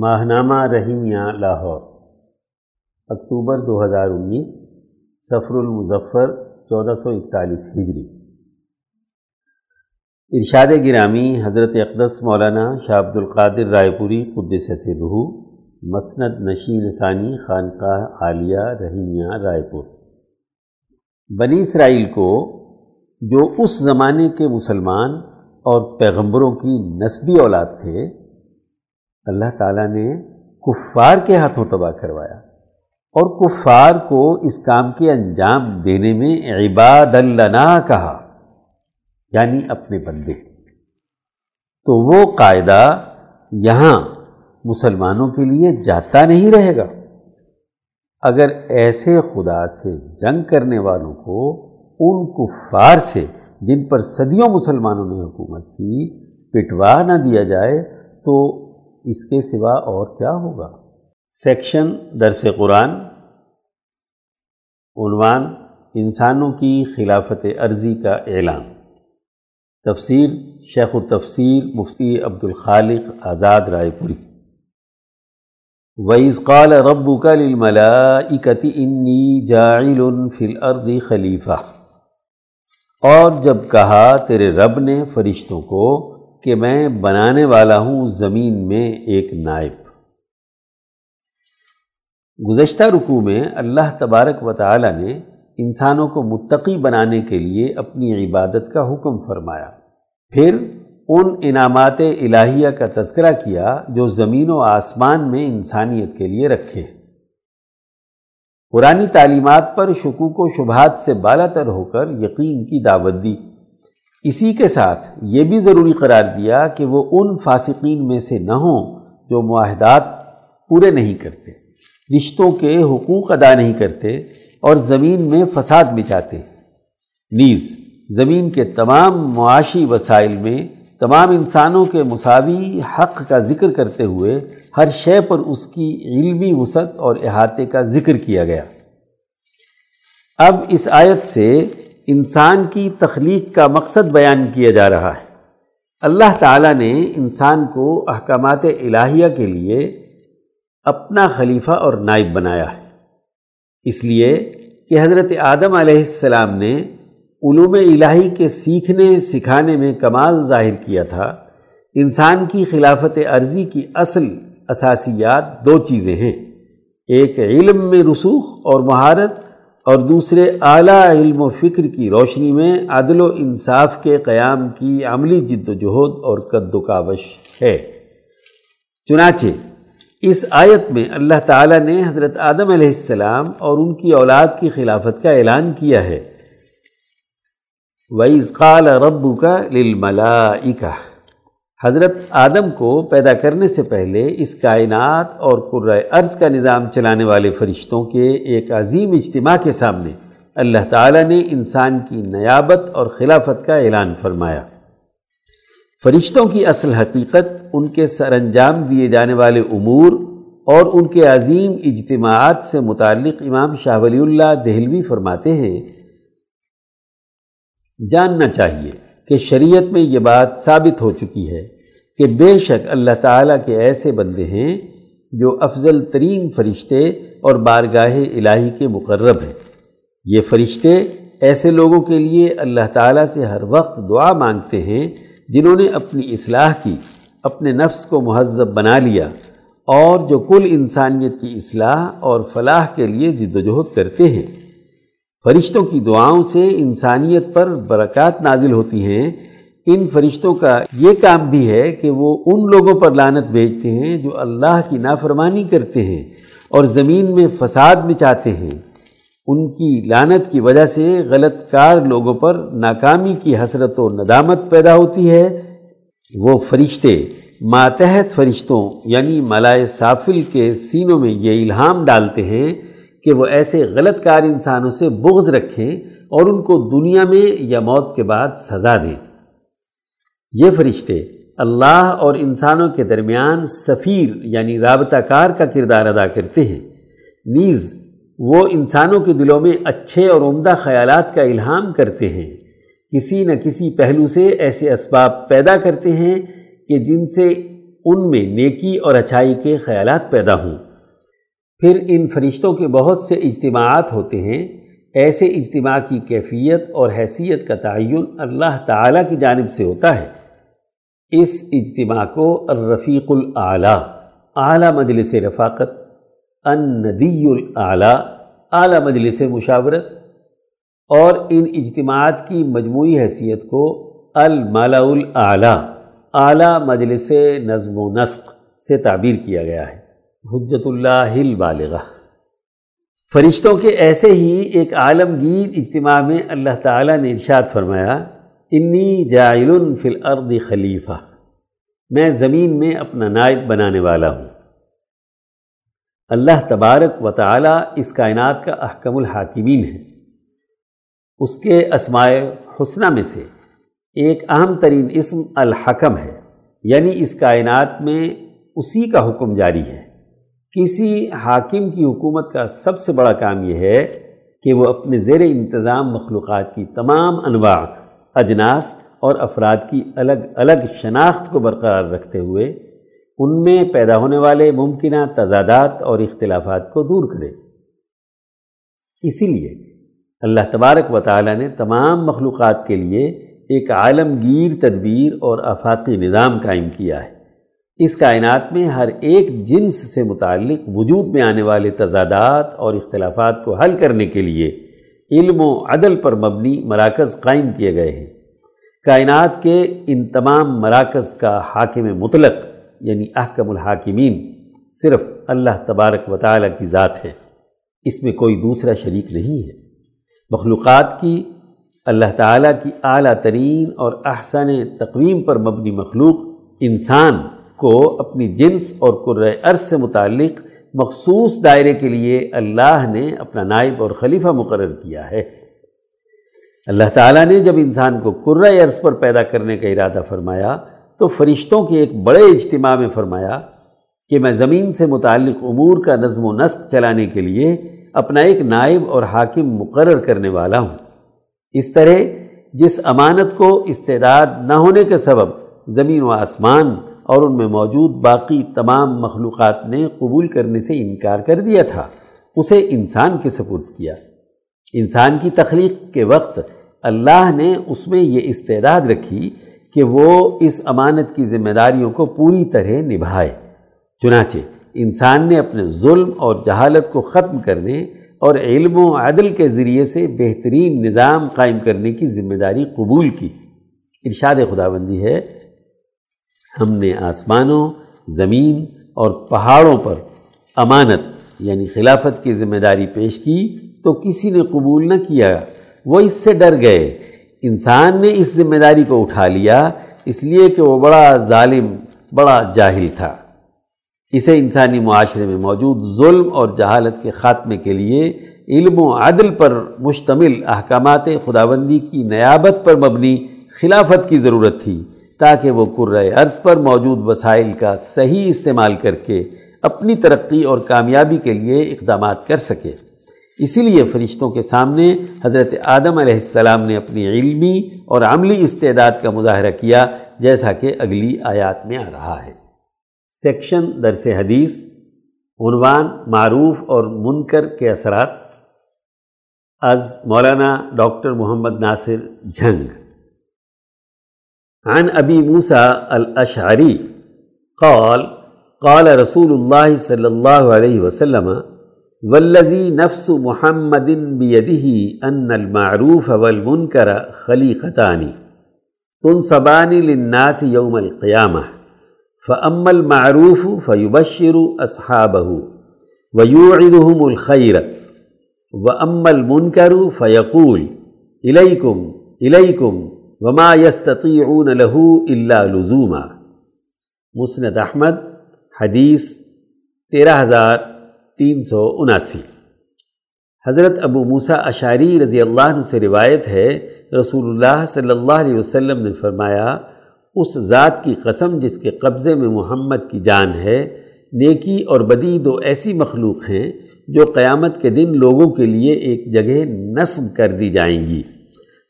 ماہنامہ رحیمیہ لاہور، اکتوبر دو ہزار انیس سفر المظفر، چودہ سو اکتالیس ہجری۔ ارشاد گرامی، حضرت اقدس مولانا شاہ عبد القادر رائے پوری، قدس سے روح مسند نشین ثانی، خانقاہ عالیہ رحیمیہ رائے پور۔ بنی اسرائیل کو، جو اس زمانے کے مسلمان اور پیغمبروں کی نسبی اولاد تھے اللہ تعالیٰ نے کفار کے ہاتھوں تباہ کروایا اور کفار کو اس کام کے انجام دینے میں عباد اللہ کہا یعنی اپنے بندے۔ تو وہ قاعدہ یہاں مسلمانوں کے لیے جاتا نہیں رہے گا۔ اگر ایسے خدا سے جنگ کرنے والوں کو ان کفار سے جن پر صدیوں مسلمانوں نے حکومت کی پٹوا نہ دیا جائے تو اس کے سوا اور کیا ہوگا؟ سیکشن درس قرآن، عنوان انسانوں کی خلافت عرضی کا اعلان۔ تفسیر شیخ التفسیر مفتی عبد الخالق آزاد رائے پوری۔ وعز قال ربو کا اکتی انی جاعل فی الارض خلیفہ اور جب کہا تیرے رب نے فرشتوں کو کہ میں بنانے والا ہوں زمین میں ایک نائب۔ گزشتہ رکوع میں اللہ تبارک و تعالی نے انسانوں کو متقی بنانے کے لیے اپنی عبادت کا حکم فرمایا۔ پھر ان انعامات الہیہ کا تذکرہ کیا جو زمین و آسمان میں انسانیت کے لیے رکھے۔ پرانی تعلیمات پر شکوک و شبہات سے بالا تر ہو کر یقین کی دعوت دی۔ اسی کے ساتھ یہ بھی ضروری قرار دیا کہ وہ ان فاسقین میں سے نہ ہوں جو معاہدات پورے نہیں کرتے، رشتوں کے حقوق ادا نہیں کرتے اور زمین میں فساد بچاتے نیز، زمین کے تمام معاشی وسائل میں تمام انسانوں کے مساوی حق کا ذکر کرتے ہوئے ہر شے پر اس کی علمی وسعت اور احاطے کا ذکر کیا گیا۔ اب اس آیت سے انسان کی تخلیق کا مقصد بیان کیا جا رہا ہے۔ اللہ تعالیٰ نے انسان کو احکامات الہیہ کے لیے اپنا خلیفہ اور نائب بنایا ہے۔ اس لیے کہ حضرت آدم علیہ السلام نے علوم الہی کے سیکھنے، سکھانے میں کمال ظاہر کیا تھا۔ انسان کی خلافت عرضی کی اصل اساسیات دو چیزیں ہیں۔ ایک علم میں رسوخ اور مہارت اور دوسرے اعلیٰ علم و فکر کی روشنی میں عدل و انصاف کے قیام کی عملی جد و جہد اور قد و کاوش ہے۔ چنانچہ، اس آیت میں اللہ تعالیٰ نے حضرت آدم علیہ السلام اور ان کی اولاد کی خلافت کا اعلان کیا ہے۔ وَإِذْ قَالَ رَبُّكَ لِلْمَلَائِكَةِ حضرت آدم کو پیدا کرنے سے پہلے اس کائنات اور قرۂ ارض کا نظام چلانے والے فرشتوں کے ایک عظیم اجتماع کے سامنے اللہ تعالیٰ نے انسان کی نیابت اور خلافت کا اعلان فرمایا۔ فرشتوں کی اصل حقیقت ان کے سر انجام دیے جانے والے امور اور ان کے عظیم اجتماعات سے متعلق امام شاہ ولی اللہ دہلوی فرماتے ہیں۔ جاننا چاہیے کہ شریعت میں یہ بات ثابت ہو چکی ہے کہ بے شک اللہ تعالیٰ کے ایسے بندے ہیں جو افضل ترین فرشتے اور بارگاہ الہی کے مقرب ہیں۔ یہ فرشتے ایسے لوگوں کے لیے اللہ تعالیٰ سے ہر وقت دعا مانگتے ہیں جنہوں نے اپنی اصلاح کی، اپنے نفس کو مہذب بنا لیا اور جو کل انسانیت کی اصلاح اور فلاح کے لیے جد و جہد کرتے ہیں۔ فرشتوں کی دعاؤں سے انسانیت پر برکات نازل ہوتی ہیں ان فرشتوں کا یہ کام بھی ہے کہ وہ ان لوگوں پر لانت بھیجتے ہیں جو اللہ کی نافرمانی کرتے ہیں اور زمین میں فساد مچاتے ہیں۔ ان کی لانت کی وجہ سے غلط کار لوگوں پر ناکامی کی حسرت و ندامت پیدا ہوتی ہے۔ وہ فرشتے ماتحت فرشتوں یعنی ملائے سافل کے سینوں میں یہ الہام ڈالتے ہیں کہ وہ ایسے غلط کار انسانوں سے بغض رکھیں اور ان کو دنیا میں یا موت کے بعد سزا دیں۔ یہ فرشتے اللہ اور انسانوں کے درمیان سفیر یعنی رابطہ کار کا کردار ادا کرتے ہیں۔ نیز وہ انسانوں کے دلوں میں اچھے اور عمدہ خیالات کا الہام کرتے ہیں۔ کسی نہ کسی پہلو سے ایسے اسباب پیدا کرتے ہیں کہ جن سے ان میں نیکی اور اچھائی کے خیالات پیدا ہوں۔ پھر ان فرشتوں کے بہت سے اجتماعات ہوتے ہیں۔ ایسے اجتماع کی کیفیت اور حیثیت کا تعین اللہ تعالیٰ کی جانب سے ہوتا ہے۔ اس اجتماع کو الرفیق العلیٰ اعلیٰ مجلس رفاقت، الندی العلیٰ اعلیٰ مجلس مشاورت، اور ان اجتماعات کی مجموعی حیثیت کو المالا الاعلیٰ، اعلیٰ مجلس نظم و نسق سے تعبیر کیا گیا ہے۔ حجت اللہ البالغہ۔ فرشتوں کے ایسے ہی ایک عالمگیر اجتماع میں اللہ تعالیٰ نے ارشاد فرمایا انی جائل فی الارض خلیفہ۔ میں زمین میں اپنا نائب بنانے والا ہوں۔ اللہ تبارک و تعالیٰ اس کائنات کا احکم الحاکمین ہے۔ اس کے اسماء حسنہ میں سے ایک اہم ترین اسم الحکم ہے۔ یعنی اس کائنات میں اسی کا حکم جاری ہے۔ کسی حاکم کی حکومت کا سب سے بڑا کام یہ ہے کہ وہ اپنے زیر انتظام مخلوقات کی تمام انواع اجناس اور افراد کی الگ الگ شناخت کو برقرار رکھتے ہوئے ان میں پیدا ہونے والے ممکنہ تضادات اور اختلافات کو دور کرے۔ اسی لیے اللہ تبارک و تعالیٰ نے تمام مخلوقات کے لیے ایک عالمگیر تدبیر اور آفاقی نظام قائم کیا ہے۔ اس کائنات میں ہر ایک جنس سے متعلق وجود میں آنے والے تضادات اور اختلافات کو حل کرنے کے لیے علم و عدل پر مبنی مراکز قائم کیے گئے ہیں۔ کائنات کے ان تمام مراکز کا حاکم مطلق یعنی احکم الحاکمین، صرف اللہ تبارک و تعالیٰ کی ذات ہے۔ اس میں کوئی دوسرا شریک نہیں ہے۔ مخلوقات کی اللہ تعالیٰ کی اعلیٰ ترین اور احسن تقویم پر مبنی مخلوق انسان کو اپنی جنس اور عرض سے متعلق مخصوص دائرے کے لیے اللہ نے اپنا نائب اور خلیفہ مقرر کیا ہے۔ اللہ تعالیٰ نے جب انسان کو عرض پر پیدا کرنے کا ارادہ فرمایا، تو فرشتوں کے ایک بڑے اجتماع میں فرمایا کہ میں زمین سے متعلق امور کا نظم و نسق چلانے کے لیے اپنا ایک نائب اور حاکم مقرر کرنے والا ہوں۔ اس طرح جس امانت کو استعداد نہ ہونے کے سبب زمین و آسمان اور ان میں موجود باقی تمام مخلوقات نے قبول کرنے سے انکار کر دیا تھا۔ اسے انسان کے سپرد کیا۔ انسان کی تخلیق کے وقت اللہ نے اس میں یہ استعداد رکھی کہ وہ اس امانت کی ذمہ داریوں کو پوری طرح نبھائے۔ چنانچہ انسان نے اپنے ظلم اور جہالت کو ختم کرنے اور علم و عدل کے ذریعے سے بہترین نظام قائم کرنے کی ذمہ داری قبول کی۔ ارشاد خدا بندی ہے ہم نے آسمانوں، زمین اور پہاڑوں پر امانت یعنی خلافت کی ذمہ داری پیش کی تو کسی نے قبول نہ کیا۔ وہ اس سے ڈر گئے۔ انسان نے اس ذمہ داری کو اٹھا لیا، اس لیے کہ وہ بڑا ظالم، بڑا جاہل تھا۔ اسے انسانی معاشرے میں موجود ظلم اور جہالت کے خاتمے کے لیے علم و عدل پر مشتمل احکامات خداوندی کی نیابت پر مبنی خلافت کی ضرورت تھی۔ تاکہ وہ عرض پر موجود وسائل کا صحیح استعمال کر کے اپنی ترقی اور کامیابی کے لیے اقدامات کر سکے۔ اسی لیے فرشتوں کے سامنے حضرت آدم علیہ السلام نے اپنی علمی اور عملی استعداد کا مظاہرہ کیا، جیسا کہ اگلی آیات میں آ رہا ہے۔ سیکشن درس حدیث، عنوان معروف اور منکر کے اثرات۔ از مولانا ڈاکٹر محمد ناصر جھنگ۔ عن ابی موسا الاشعری قال قال رسول اللہ صلی اللہ علیہ وسلم، والذی نفس محمد بیدہ ان المعروف والمنکر خلیقتانی تنصبانی للناس یوم القیامہ فعم المعروف فیبشر اصحابہ ویوعدہم الخیر و ام المنکر فیقول، الیکم الیکم وما یستطیعون له الا لزوما۔ مسند احمد حدیث تیرہ ہزار تین سو اناسی۔ حضرت ابو موسیٰ اشاری رضی اللہ عنہ سے روایت ہے، رسول اللہ صلی اللہ علیہ وسلم نے فرمایا، اس ذات کی قسم جس کے قبضے میں محمد کی جان ہے، نیکی اور بدی دو ایسی مخلوق ہیں جو قیامت کے دن لوگوں کے لیے ایک جگہ نصب کر دی جائیں گی۔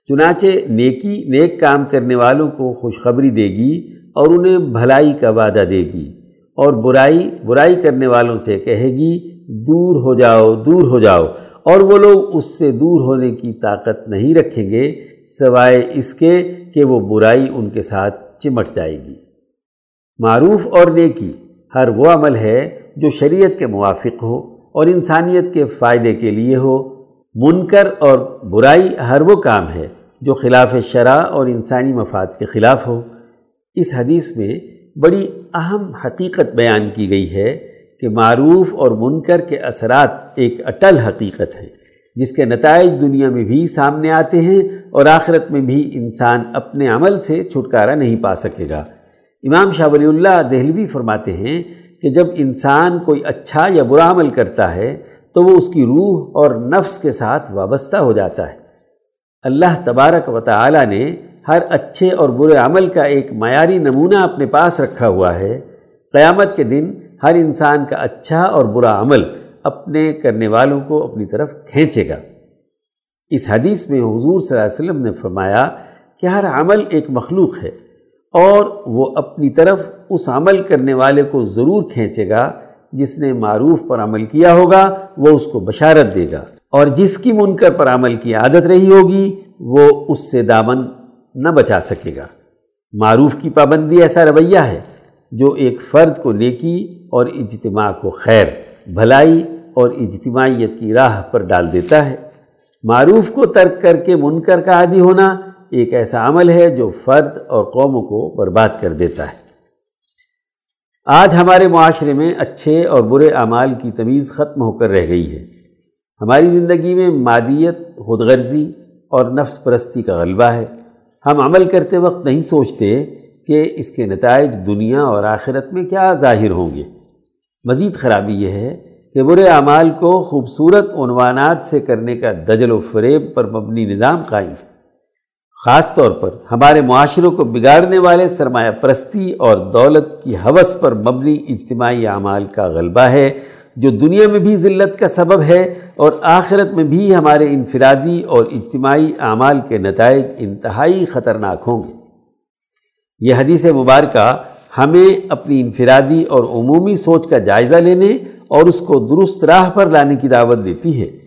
چنانچہ نیکی، نیک کام کرنے والوں کو خوشخبری دے گی اور انہیں بھلائی کا وعدہ دے گی اور برائی برائی کرنے والوں سے کہے گی، دور ہو جاؤ، دور ہو جاؤ۔ اور وہ لوگ اس سے دور ہونے کی طاقت نہیں رکھیں گے، سوائے اس کے کہ وہ برائی ان کے ساتھ چمٹ جائے گی۔ معروف اور نیکی ہر وہ عمل ہے جو شریعت کے موافق ہو اور انسانیت کے فائدے کے لیے ہو۔ منکر اور برائی ہر وہ کام ہے جو خلاف شرع اور انسانی مفاد کے خلاف ہو۔ اس حدیث میں بڑی اہم حقیقت بیان کی گئی ہے کہ معروف اور منکر کے اثرات ایک اٹل حقیقت ہے جس کے نتائج دنیا میں بھی سامنے آتے ہیں اور آخرت میں بھی انسان اپنے عمل سے چھٹکارا نہیں پا سکے گا۔ امام شاہ ولی اللہ دہلوی فرماتے ہیں کہ جب انسان کوئی اچھا یا برا عمل کرتا ہے تو وہ اس کی روح اور نفس کے ساتھ وابستہ ہو جاتا ہے۔ اللہ تبارک و تعالی نے ہر اچھے اور برے عمل کا ایک معیاری نمونہ اپنے پاس رکھا ہوا ہے۔ قیامت کے دن ہر انسان کا اچھا اور برا عمل اپنے کرنے والوں کو اپنی طرف کھینچے گا۔ اس حدیث میں حضور صلی اللہ علیہ وسلم نے فرمایا کہ ہر عمل ایک مخلوق ہے اور وہ اپنی طرف اس عمل کرنے والے کو ضرور کھینچے گا جس نے معروف پر عمل کیا ہوگا، وہ اس کو بشارت دے گا۔ اور جس کی منکر پر عمل کی عادت رہی ہوگی، وہ اس سے دامن نہ بچا سکے گا۔ معروف کی پابندی ایسا رویہ ہے جو ایک فرد کو نیکی اور اجتماع کو خیر، بھلائی اور اجتماعیت کی راہ پر ڈال دیتا ہے۔ معروف کو ترک کر کے منکر کا عادی ہونا ایک ایسا عمل ہے جو فرد اور قوموں کو برباد کر دیتا ہے۔ آج ہمارے معاشرے میں اچھے اور برے اعمال کی تمیز ختم ہو کر رہ گئی ہے۔ ہماری زندگی میں مادیت خود غرضی اور نفس پرستی کا غلبہ ہے۔ ہم عمل کرتے وقت نہیں سوچتے کہ اس کے نتائج دنیا اور آخرت میں کیا ظاہر ہوں گے۔ مزید خرابی یہ ہے کہ برے اعمال کو خوبصورت عنوانات سے کرنے کا دجل و فریب پر مبنی نظام قائم ہے۔ خاص طور پر ہمارے معاشروں کو بگاڑنے والے سرمایہ پرستی اور دولت کی حوث پر مبنی اجتماعی اعمال کا غلبہ ہے، جو دنیا میں بھی ذلت کا سبب ہے اور آخرت میں بھی ہمارے انفرادی اور اجتماعی اعمال کے نتائج انتہائی خطرناک ہوں گے۔ یہ حدیث مبارکہ ہمیں اپنی انفرادی اور عمومی سوچ کا جائزہ لینے اور اس کو درست راہ پر لانے کی دعوت دیتی ہے۔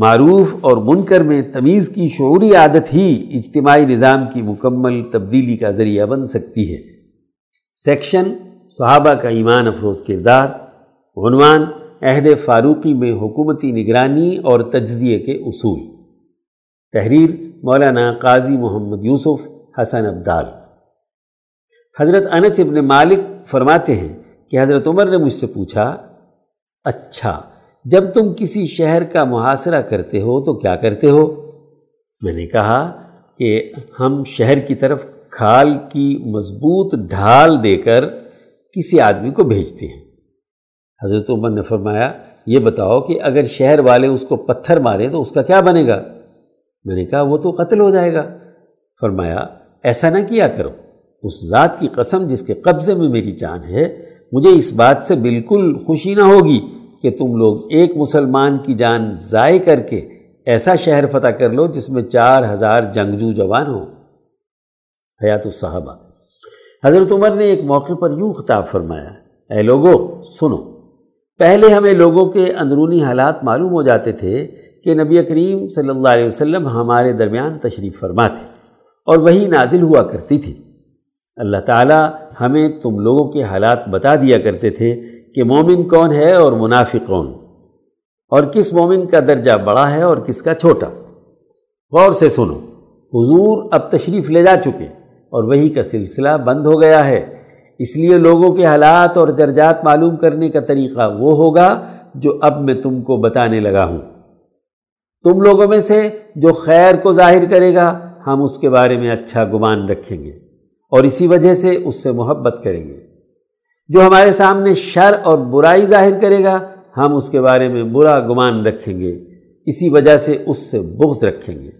معروف اور منکر میں تمیز کی شعوری عادت ہی اجتماعی نظام کی مکمل تبدیلی کا ذریعہ بن سکتی ہے۔ سیکشن، صحابہ کا ایمان افروز کردار۔ عنوان، عہد فاروقی میں حکومتی نگرانی اور تجزیے کے اصول۔ تحریر، مولانا قاضی محمد یوسف حسن عبدال حضرت انس ابن مالک فرماتے ہیں کہ حضرت عمر نے مجھ سے پوچھا اچھا جب تم کسی شہر کا محاصرہ کرتے ہو تو کیا کرتے ہو؟ میں نے کہا کہ ہم شہر کی طرف کھال کی مضبوط ڈھال دے کر کسی آدمی کو بھیجتے ہیں۔ حضرت عمر نے فرمایا، یہ بتاؤ کہ اگر شہر والے اس کو پتھر مارے تو اس کا کیا بنے گا؟ میں نے کہا، وہ تو قتل ہو جائے گا۔ فرمایا، ایسا نہ کیا کرو۔ اس ذات کی قسم جس کے قبضے میں میری جان ہے، مجھے اس بات سے بالکل خوشی نہ ہوگی۔ کہ تم لوگ ایک مسلمان کی جان ضائع کر کے ایسا شہر فتح کر لو جس میں چار ہزار جنگجو جوان ہوں۔ حیات الصحابہ۔ حضرت عمر نے ایک موقع پر یوں خطاب فرمایا، اے لوگو، سنو۔ پہلے ہمیں لوگوں کے اندرونی حالات معلوم ہو جاتے تھے کہ نبی کریم صلی اللہ علیہ وسلم ہمارے درمیان تشریف فرما تھے اور وہی نازل ہوا کرتی تھی۔ اللہ تعالیٰ ہمیں تم لوگوں کے حالات بتا دیا کرتے تھے کہ مومن کون ہے اور منافق کون؟ اور کس مومن کا درجہ بڑا ہے اور کس کا چھوٹا؟ غور سے سنو، حضور اب تشریف لے جا چکے اور وہی کا سلسلہ بند ہو گیا ہے۔ اس لیے لوگوں کے حالات اور درجات معلوم کرنے کا طریقہ وہ ہوگا جو اب میں تم کو بتانے لگا ہوں۔ تم لوگوں میں سے جو خیر کو ظاہر کرے گا، ہم اس کے بارے میں اچھا گمان رکھیں گے اور اسی وجہ سے اس سے محبت کریں گے۔ جو ہمارے سامنے شر اور برائی ظاہر کرے گا، ہم اس کے بارے میں برا گمان رکھیں گے۔ اسی وجہ سے اس سے بغض رکھیں گے۔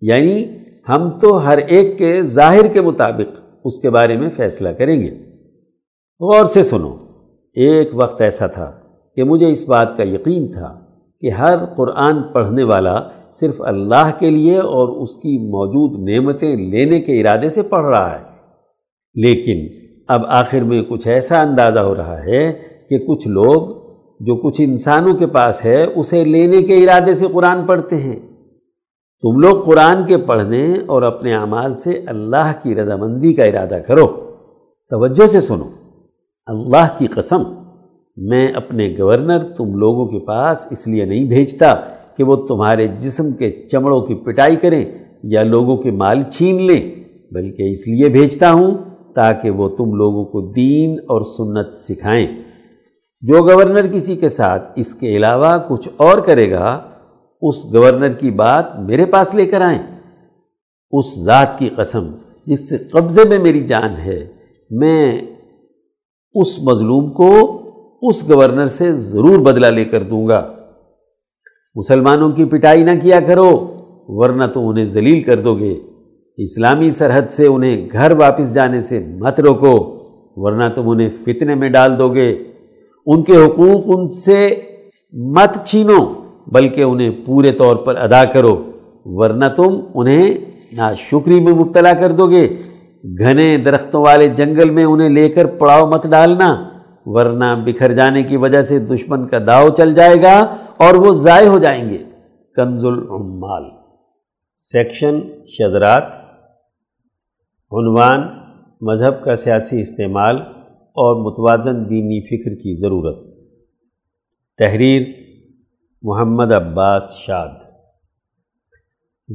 یعنی ہم تو ہر ایک کے ظاہر کے مطابق اس کے بارے میں فیصلہ کریں گے۔ غور سے سنو، ایک وقت ایسا تھا کہ مجھے اس بات کا یقین تھا کہ ہر قرآن پڑھنے والا صرف اللہ کے لیے اور اس کی موجود نعمتیں لینے کے ارادے سے پڑھ رہا ہے۔ لیکن اب آخر میں کچھ ایسا اندازہ ہو رہا ہے کہ کچھ لوگ جو کچھ انسانوں کے پاس ہے، اسے لینے کے ارادے سے قرآن پڑھتے ہیں۔ تم لوگ قرآن کے پڑھنے اور اپنے اعمال سے اللہ کی رضامندی کا ارادہ کرو۔ توجہ سے سنو۔ اللہ کی قسم، میں اپنے گورنر تم لوگوں کے پاس اس لیے نہیں بھیجتا کہ وہ تمہارے جسم کے چمڑوں کی پٹائی کریں یا لوگوں کے مال چھین لیں، بلکہ اس لیے بھیجتا ہوں تاکہ وہ تم لوگوں کو دین اور سنت سکھائیں۔ جو گورنر کسی کے ساتھ اس کے علاوہ کچھ اور کرے گا، اس گورنر کی بات میرے پاس لے کر آئیں۔ اس ذات کی قسم جس سے قبضے میں میری جان ہے، میں اس مظلوم کو اس گورنر سے ضرور بدلہ لے کر دوں گا۔ مسلمانوں کی پٹائی نہ کیا کرو، ورنہ تو انہیں ذلیل کر دو گے۔ اسلامی سرحد سے انہیں گھر واپس جانے سے مت روکو، ورنہ تم انہیں فتنے میں ڈال دو گے۔ ان کے حقوق ان سے مت چھینو، بلکہ انہیں پورے طور پر ادا کرو، ورنہ تم انہیں ناشکری میں مبتلا کر دو گے۔ گھنے درختوں والے جنگل میں انہیں لے کر پڑاؤ مت ڈالنا، ورنہ بکھر جانے کی وجہ سے دشمن کا داؤ چل جائے گا اور وہ ضائع ہو جائیں گے۔ کنز العمال۔ سیکشن شدرات عنوان مذہب کا سیاسی استعمال اور متوازن دینی فکر کی ضرورت۔ تحریر محمد عباس شاد۔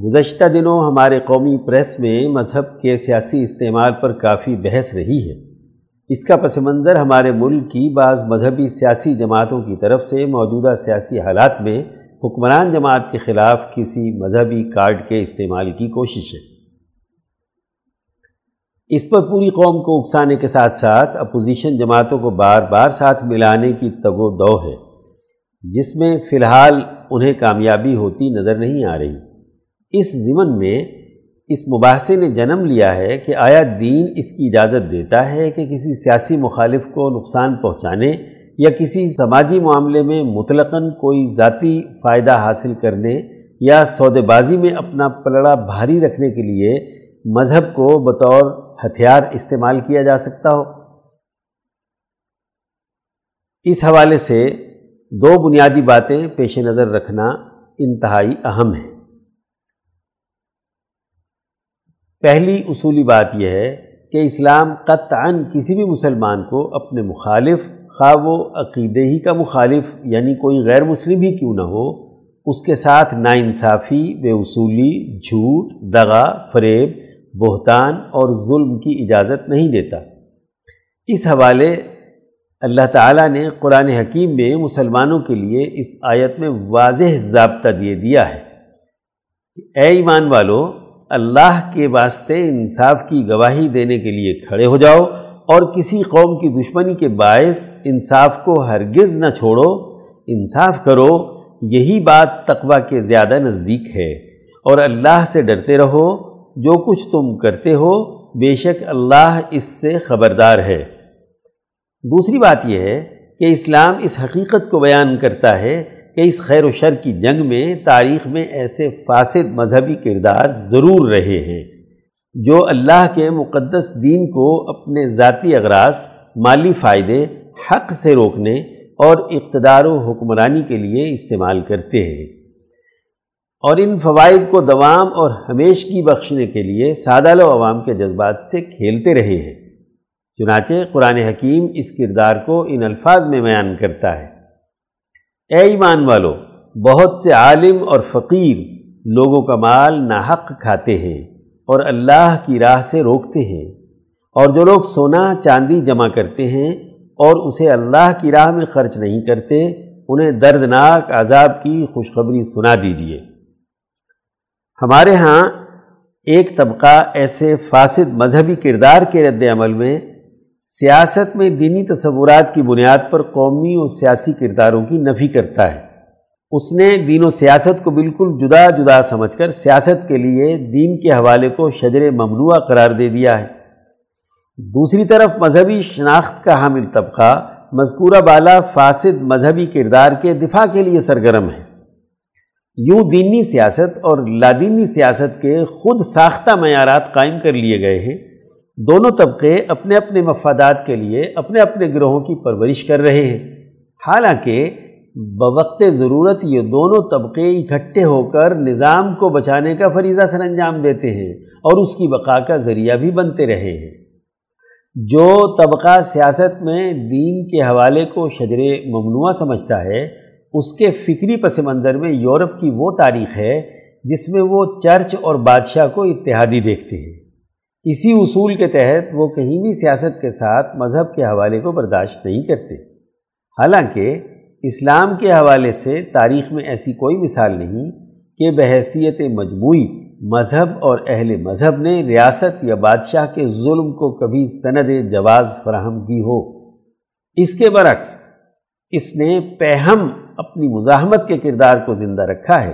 گزشتہ دنوں ہمارے قومی پریس میں مذہب کے سیاسی استعمال پر کافی بحث رہی ہے۔ اس کا پس منظر ہمارے ملک کی بعض مذہبی سیاسی جماعتوں کی طرف سے موجودہ سیاسی حالات میں حکمران جماعت کے خلاف کسی مذہبی کارڈ کے استعمال کی کوشش ہے۔ اس پر پوری قوم کو اکسانے کے ساتھ ساتھ اپوزیشن جماعتوں کو بار بار ساتھ ملانے کی تگ و دو ہے، جس میں فی الحال انہیں کامیابی ہوتی نظر نہیں آ رہی۔ اس ضمن میں اس مباحثے نے جنم لیا ہے کہ آیا دین اس کی اجازت دیتا ہے کہ کسی سیاسی مخالف کو نقصان پہنچانے یا کسی سماجی معاملے میں مطلقاً کوئی ذاتی فائدہ حاصل کرنے یا سودے بازی میں اپنا پلڑا بھاری رکھنے کے لیے مذہب کو بطور ہتھیار استعمال کیا جا سکتا ہو۔ اس حوالے سے دو بنیادی باتیں پیش نظر رکھنا انتہائی اہم ہیں۔ پہلی اصولی بات یہ ہے کہ اسلام قطعا کسی بھی مسلمان کو اپنے مخالف، خواہ و عقیدے ہی کا مخالف یعنی کوئی غیر مسلم ہی کیوں نہ ہو، اس کے ساتھ ناانصافی، بے اصولی، جھوٹ، دغا، فریب بہتان اور ظلم کی اجازت نہیں دیتا۔ اس حوالے اللہ تعالیٰ نے قرآن حکیم میں مسلمانوں کے لیے اس آیت میں واضح ضابطہ دیے دیا ہے اے ایمان والو، اللہ کے واسطے انصاف کی گواہی دینے کے لیے کھڑے ہو جاؤ اور کسی قوم کی دشمنی کے باعث انصاف کو ہرگز نہ چھوڑو۔ انصاف کرو، یہی بات تقوی کے زیادہ نزدیک ہے اور اللہ سے ڈرتے رہو۔ جو کچھ تم کرتے ہو، بے شک اللہ اس سے خبردار ہے۔ دوسری بات یہ ہے کہ اسلام اس حقیقت کو بیان کرتا ہے کہ اس خیر و شر کی جنگ میں تاریخ میں ایسے فاسد مذہبی کردار ضرور رہے ہیں۔ جو اللہ کے مقدس دین کو اپنے ذاتی اغراض، مالی فائدے، حق سے روکنے اور اقتدار و حکمرانی کے لیے استعمال کرتے ہیں۔ اور ان فوائد کو دوام اور ہمیش کی بخشنے کے لیے سادہ و عوام کے جذبات سے کھیلتے رہے ہیں۔ چنانچہ قرآن حکیم اس کردار کو ان الفاظ میں بیان کرتا ہے۔ اے ایمان والو، بہت سے عالم اور فقیر لوگوں کا مال ناحق کھاتے ہیں اور اللہ کی راہ سے روکتے ہیں۔ اور جو لوگ سونا چاندی جمع کرتے ہیں اور اسے اللہ کی راہ میں خرچ نہیں کرتے، انہیں دردناک عذاب کی خوشخبری سنا دیجیے ہمارے ہاں ایک طبقہ ایسے فاسد مذہبی کردار کے رد عمل میں سیاست میں دینی تصورات کی بنیاد پر قومی اور سیاسی کرداروں کی نفی کرتا ہے۔ اس نے دین و سیاست کو بالکل جدا جدا سمجھ کر سیاست کے لیے دین کے حوالے کو شجر ممنوع قرار دے دیا ہے۔ دوسری طرف مذہبی شناخت کا حامل طبقہ مذکورہ بالا فاسد مذہبی کردار کے دفاع کے لیے سرگرم ہے۔ یوں دینی سیاست اور لادینی سیاست کے خود ساختہ معیارات قائم کر لیے گئے ہیں۔ دونوں طبقے اپنے اپنے مفادات کے لیے اپنے اپنے گروہوں کی پرورش کر رہے ہیں۔ حالانکہ بوقت ضرورت یہ دونوں طبقے اکٹھے ہو کر نظام کو بچانے کا فریضہ سر انجام دیتے ہیں اور اس کی بقا کا ذریعہ بھی بنتے رہے ہیں۔ جو طبقہ سیاست میں دین کے حوالے کو شجر ممنوع سمجھتا ہے اس کے فکری پس منظر میں یورپ کی وہ تاریخ ہے جس میں وہ چرچ اور بادشاہ کو اتحادی دیکھتے ہیں۔ اسی اصول کے تحت وہ کہیں بھی سیاست کے ساتھ مذہب کے حوالے کو برداشت نہیں کرتے۔ حالانکہ اسلام کے حوالے سے تاریخ میں ایسی کوئی مثال نہیں کہ بحیثیت مجموعی مذہب اور اہل مذہب نے ریاست یا بادشاہ کے ظلم کو کبھی سند جواز فراہم کی ہو۔ اس کے برعکس اس نے پہم اپنی مزاحمت کے کردار کو زندہ رکھا ہے۔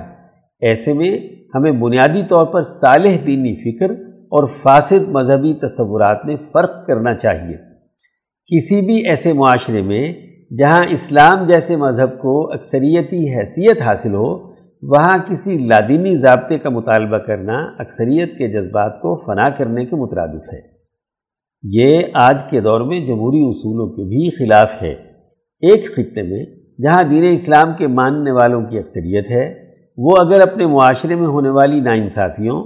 ایسے میں ہمیں بنیادی طور پر صالح دینی فکر اور فاسد مذہبی تصورات میں فرق کرنا چاہیے۔ کسی بھی ایسے معاشرے میں جہاں اسلام جیسے مذہب کو اکثریتی حیثیت حاصل ہو، وہاں کسی لادینی ضابطے کا مطالبہ کرنا اکثریت کے جذبات کو فنا کرنے کے مترادف ہے۔ یہ آج کے دور میں جمہوری اصولوں کے بھی خلاف ہے۔ ایک خطے میں جہاں دین اسلام کے ماننے والوں کی اکثریت ہے، وہ اگر اپنے معاشرے میں ہونے والی ناانصافیوں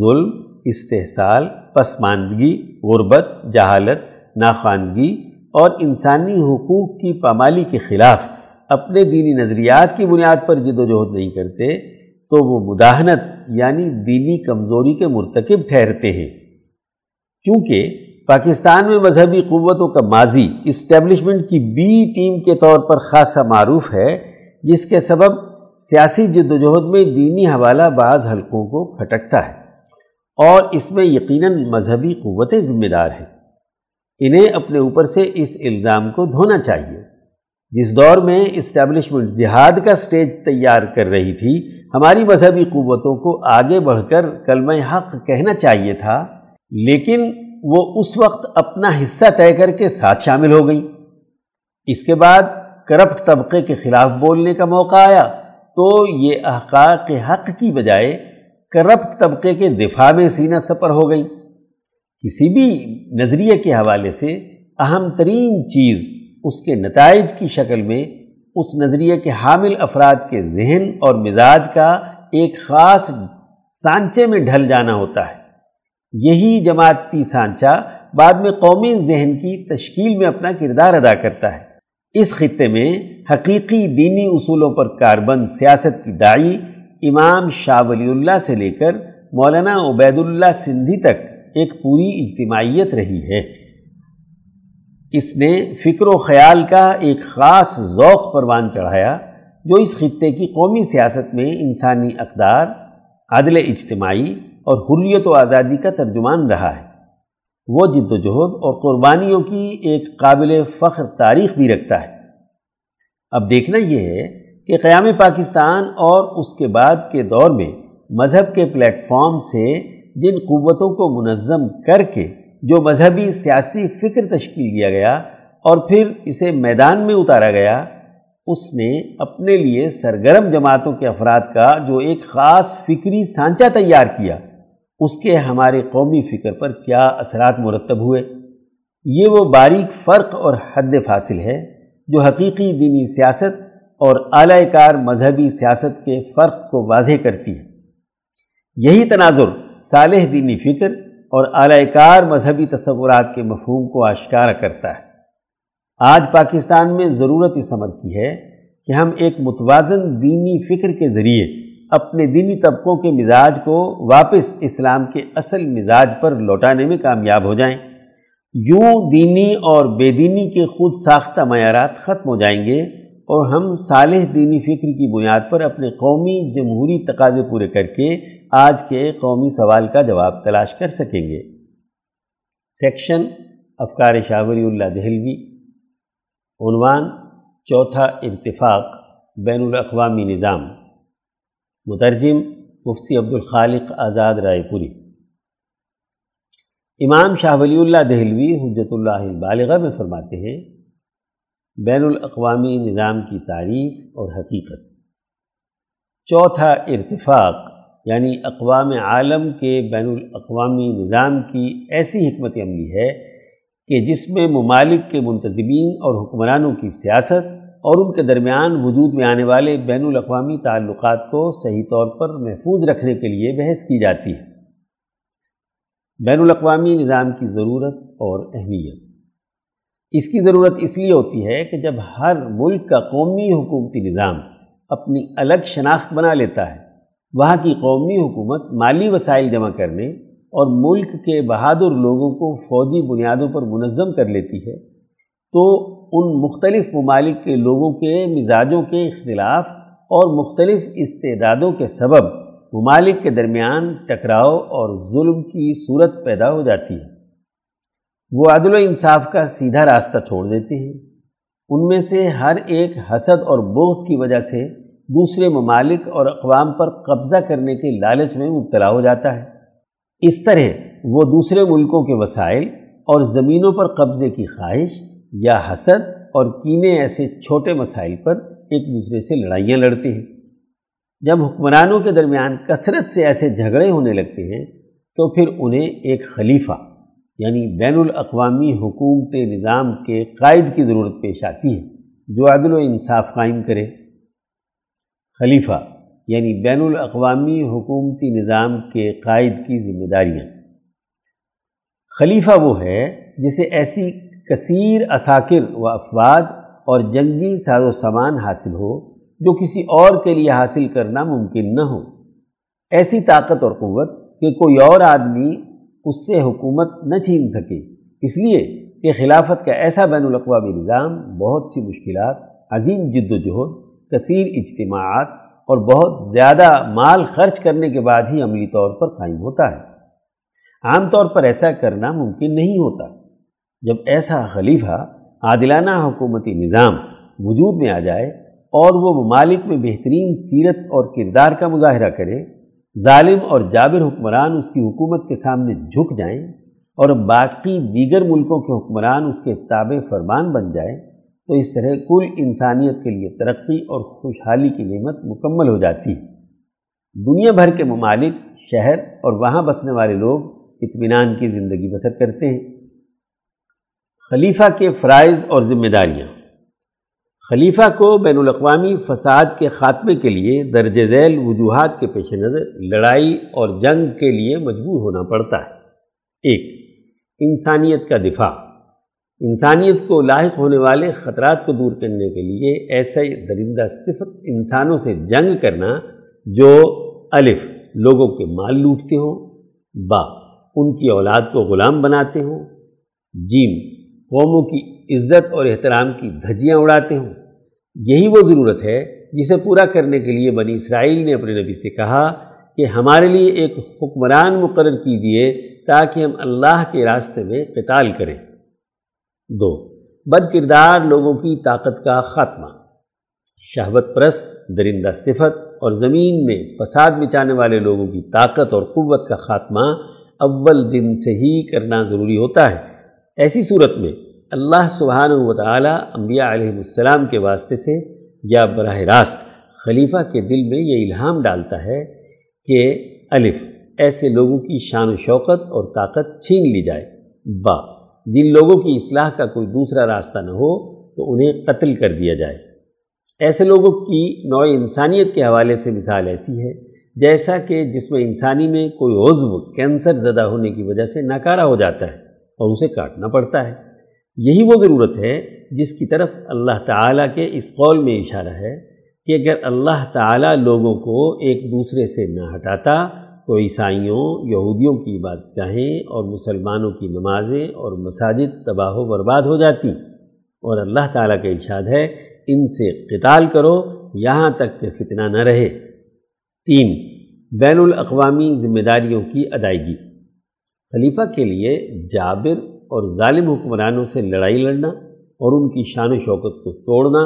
ظلم، استحصال، پسماندگی، غربت، جہالت ناخواندگی اور انسانی حقوق کی پامالی کے خلاف اپنے دینی نظریات کی بنیاد پر جد و جہد نہیں کرتے، تو وہ مداحنت یعنی دینی کمزوری کے مرتکب ٹھہرتے ہیں۔ چونکہ پاکستان میں مذہبی قوتوں کا ماضی اسٹیبلشمنٹ کی بی ٹیم کے طور پر خاصا معروف ہے، جس کے سبب سیاسی جد و جہد میں دینی حوالہ بعض حلقوں کو کھٹکتا ہے۔ اور اس میں یقیناً مذہبی قوتیں ذمہ دار ہیں۔ انہیں اپنے اوپر سے اس الزام کو دھونا چاہیے۔ جس دور میں اسٹیبلشمنٹ جہاد کا سٹیج تیار کر رہی تھی، ہماری مذہبی قوتوں کو آگے بڑھ کر کلمہ حق کہنا چاہیے تھا، لیکن وہ اس وقت اپنا حصہ طے کر کے ساتھ شامل ہو گئی اس کے بعد کرپٹ طبقے کے خلاف بولنے کا موقع آیا۔ تو یہ احقاق حق کی بجائے کرپٹ طبقے کے دفاع میں سینہ سپر ہو گئی کسی بھی نظریے کے حوالے سے اہم ترین چیز اس کے نتائج کی شکل میں اس نظریے کے حامل افراد کے ذہن اور مزاج کا ایک خاص سانچے میں ڈھل جانا ہوتا ہے۔ یہی جماعتی سانچہ بعد میں قومی ذہن کی تشکیل میں اپنا کردار ادا کرتا ہے۔ اس خطے میں حقیقی دینی اصولوں پر کاربند سیاست کی دائی امام شاہ ولی اللہ سے لے کر مولانا عبید اللہ سندھی تک ایک پوری اجتماعیت رہی ہے۔ اس نے فکر و خیال کا ایک خاص ذوق پروان چڑھایا، جو اس خطے کی قومی سیاست میں انسانی اقدار، عدل اجتماعی اور حریت و آزادی کا ترجمان رہا ہے۔ وہ جد و جہد اور قربانیوں کی ایک قابل فخر تاریخ بھی رکھتا ہے۔ اب دیکھنا یہ ہے کہ قیام پاکستان اور اس کے بعد کے دور میں مذہب کے پلیٹ فارم سے جن قوتوں کو منظم کر کے جو مذہبی سیاسی فکر تشکیل دیا گیا اور پھر اسے میدان میں اتارا گیا، اس نے اپنے لیے سرگرم جماعتوں کے افراد کا جو ایک خاص فکری سانچہ تیار کیا۔ اس کے ہمارے قومی فکر پر کیا اثرات مرتب ہوئے؟ یہ وہ باریک فرق اور حد فاصل ہے جو حقیقی دینی سیاست اور اعلی کار مذہبی سیاست کے فرق کو واضح کرتی ہے۔ یہی تناظر صالح دینی فکر اور اعلی کار مذہبی تصورات کے مفہوم کو آشکار کرتا ہے۔ آج پاکستان میں ضرورت اس عمر کی ہے کہ ہم ایک متوازن دینی فکر کے ذریعے اپنے دینی طبقوں کے مزاج کو واپس اسلام کے اصل مزاج پر لوٹانے میں کامیاب ہو جائیں۔ یوں دینی اور بے دینی کے خود ساختہ معیارات ختم ہو جائیں گے اور ہم صالح دینی فکر کی بنیاد پر اپنے قومی جمہوری تقاضے پورے کر کے آج کے قومی سوال کا جواب تلاش کر سکیں گے۔ سیکشن، افکار شاوری اللہ دہلوی۔ عنوان، چوتھا اتفاق، بین الاقوامی نظام۔ مترجم مفتی عبد الخالق آزاد رائے پوری۔ امام شاہ ولی اللہ دہلوی حجت اللہ البالغہ میں فرماتے ہیں، بین الاقوامی نظام کی تعریف اور حقیقت۔ چوتھا ارتفاق یعنی اقوام عالم کے بین الاقوامی نظام کی ایسی حکمت عملی ہے کہ جس میں ممالک کے منتظمین اور حکمرانوں کی سیاست اور ان کے درمیان وجود میں آنے والے بین الاقوامی تعلقات کو صحیح طور پر محفوظ رکھنے کے لیے بحث کی جاتی ہے۔ بین الاقوامی نظام کی ضرورت اور اہمیت۔ اس کی ضرورت اس لیے ہوتی ہے کہ جب ہر ملک کا قومی حکومتی نظام اپنی الگ شناخت بنا لیتا ہے، وہاں کی قومی حکومت مالی وسائل جمع کرنے اور ملک کے بہادر لوگوں کو فوجی بنیادوں پر منظم کر لیتی ہے تو ان مختلف ممالک کے لوگوں کے مزاجوں کے اختلاف اور مختلف استعدادوں کے سبب ممالک کے درمیان ٹکراؤ اور ظلم کی صورت پیدا ہو جاتی ہے۔ وہ عدل و انصاف کا سیدھا راستہ چھوڑ دیتے ہیں۔ ان میں سے ہر ایک حسد اور بغض کی وجہ سے دوسرے ممالک اور اقوام پر قبضہ کرنے کے لالچ میں مبتلا ہو جاتا ہے۔ اس طرح وہ دوسرے ملکوں کے وسائل اور زمینوں پر قبضے کی خواہش یا حسد اور کینے ایسے چھوٹے مسائل پر ایک دوسرے سے لڑائیاں لڑتے ہیں۔ جب حکمرانوں کے درمیان کثرت سے ایسے جھگڑے ہونے لگتے ہیں، تو پھر انہیں ایک خلیفہ یعنی بین الاقوامی حکومت نظام کے قائد کی ضرورت پیش آتی ہے، جو عدل و انصاف قائم کرے۔ خلیفہ یعنی بین الاقوامی حکومتی نظام کے قائد کی ذمہ داریاں۔ خلیفہ وہ ہے جسے ایسی کثیر اساکر و افواد اور جنگی ساز و سامان حاصل ہو جو کسی اور کے لیے حاصل کرنا ممکن نہ ہو۔ ایسی طاقت اور قوت کہ کوئی اور آدمی اس سے حکومت نہ چھین سکے۔ اس لیے کہ خلافت کا ایسا بین الاقوامی نظام بہت سی مشکلات، عظیم جد و جہد، کثیر اجتماعات اور بہت زیادہ مال خرچ کرنے کے بعد ہی عملی طور پر قائم ہوتا ہے۔ عام طور پر ایسا کرنا ممکن نہیں ہوتا۔ جب ایسا خلیفہ عادلانہ حکومتی نظام وجود میں آ جائے اور وہ ممالک میں بہترین سیرت اور کردار کا مظاہرہ کرے، ظالم اور جابر حکمران اس کی حکومت کے سامنے جھک جائیں اور باقی دیگر ملکوں کے حکمران اس کے تابع فرمان بن جائیں، تو اس طرح کل انسانیت کے لیے ترقی اور خوشحالی کی نعمت مکمل ہو جاتی۔ ہے دنیا بھر کے ممالک، شہر اور وہاں بسنے والے لوگ اطمینان کی زندگی بسر کرتے ہیں۔ خلیفہ کے فرائض اور ذمہ داریاں۔ خلیفہ کو بین الاقوامی فساد کے خاتمے کے لیے درج ذیل وجوہات کے پیش نظر لڑائی اور جنگ کے لیے مجبور ہونا پڑتا ہے۔ ایک، انسانیت کا دفاع۔ انسانیت کو لاحق ہونے والے خطرات کو دور کرنے کے لیے ایسا درندہ صفت انسانوں سے جنگ کرنا جو الف، لوگوں کے مال لوٹتے ہوں، با، ان کی اولاد کو غلام بناتے ہوں، جیم قوموں کی عزت اور احترام کی دھجیاں اڑاتے ہوں۔ یہی وہ ضرورت ہے جسے پورا کرنے کے لیے بنی اسرائیل نے اپنے نبی سے کہا کہ ہمارے لیے ایک حکمران مقرر کیجیے تاکہ ہم اللہ کے راستے میں قتال کریں۔ دو، بد کردار لوگوں کی طاقت کا خاتمہ۔ شہوت پرست، درندہ صفت اور زمین میں فساد مچانے والے لوگوں کی طاقت اور قوت کا خاتمہ اول دن سے ہی کرنا ضروری ہوتا ہے۔ ایسی صورت میں اللہ سبحانہ و تعالیٰ انبیاء علیہ السلام کے واسطے سے یا براہ راست خلیفہ کے دل میں یہ الہام ڈالتا ہے کہ الف، ایسے لوگوں کی شان و شوقت اور طاقت چھین لی جائے۔ با، جن لوگوں کی اصلاح کا کوئی دوسرا راستہ نہ ہو تو انہیں قتل کر دیا جائے۔ ایسے لوگوں کی نوع انسانیت کے حوالے سے مثال ایسی ہے، جیسا کہ جس میں انسانی میں کوئی عضو کینسر زدہ ہونے کی وجہ سے ناکارہ ہو جاتا ہے۔ اور اسے کاٹنا پڑتا ہے۔ یہی وہ ضرورت ہے جس کی طرف اللہ تعالیٰ کے اس قول میں اشارہ ہے کہ اگر اللہ تعالیٰ لوگوں کو ایک دوسرے سے نہ ہٹاتا تو عیسائیوں، یہودیوں کی عبادت گاہیں اور مسلمانوں کی نمازیں اور مساجد تباہ و برباد ہو جاتی۔ اور اللہ تعالیٰ کا ارشاد ہے، ان سے قتال کرو، یہاں تک کہ فتنہ نہ رہے۔ تین، بین الاقوامی ذمہ داریوں کی ادائیگی۔ خلیفہ کے لیے جابر اور ظالم حکمرانوں سے لڑائی لڑنا اور ان کی شان و شوکت کو توڑنا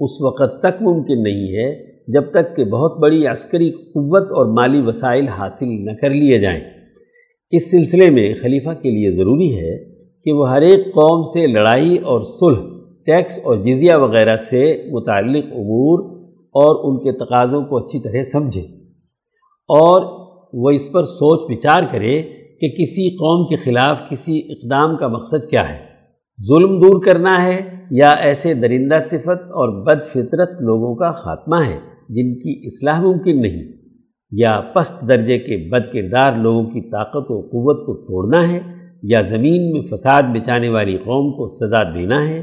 اس وقت تک ممکن نہیں ہے جب تک کہ بہت بڑی عسکری قوت اور مالی وسائل حاصل نہ کر لیے جائیں۔ اس سلسلے میں خلیفہ کے لیے ضروری ہے کہ وہ ہر ایک قوم سے لڑائی اور صلح، ٹیکس اور جزیہ وغیرہ سے متعلق امور اور ان کے تقاضوں کو اچھی طرح سمجھے اور وہ اس پر سوچ بچار کرے کہ کسی قوم کے خلاف کسی اقدام کا مقصد کیا ہے؟ ظلم دور کرنا ہے یا ایسے درندہ صفت اور بد فطرت لوگوں کا خاتمہ ہے جن کی اصلاح ممکن نہیں؟ یا پست درجے کے بد کردار لوگوں کی طاقت و قوت کو توڑنا ہے یا زمین میں فساد بچانے والی قوم کو سزا دینا ہے؟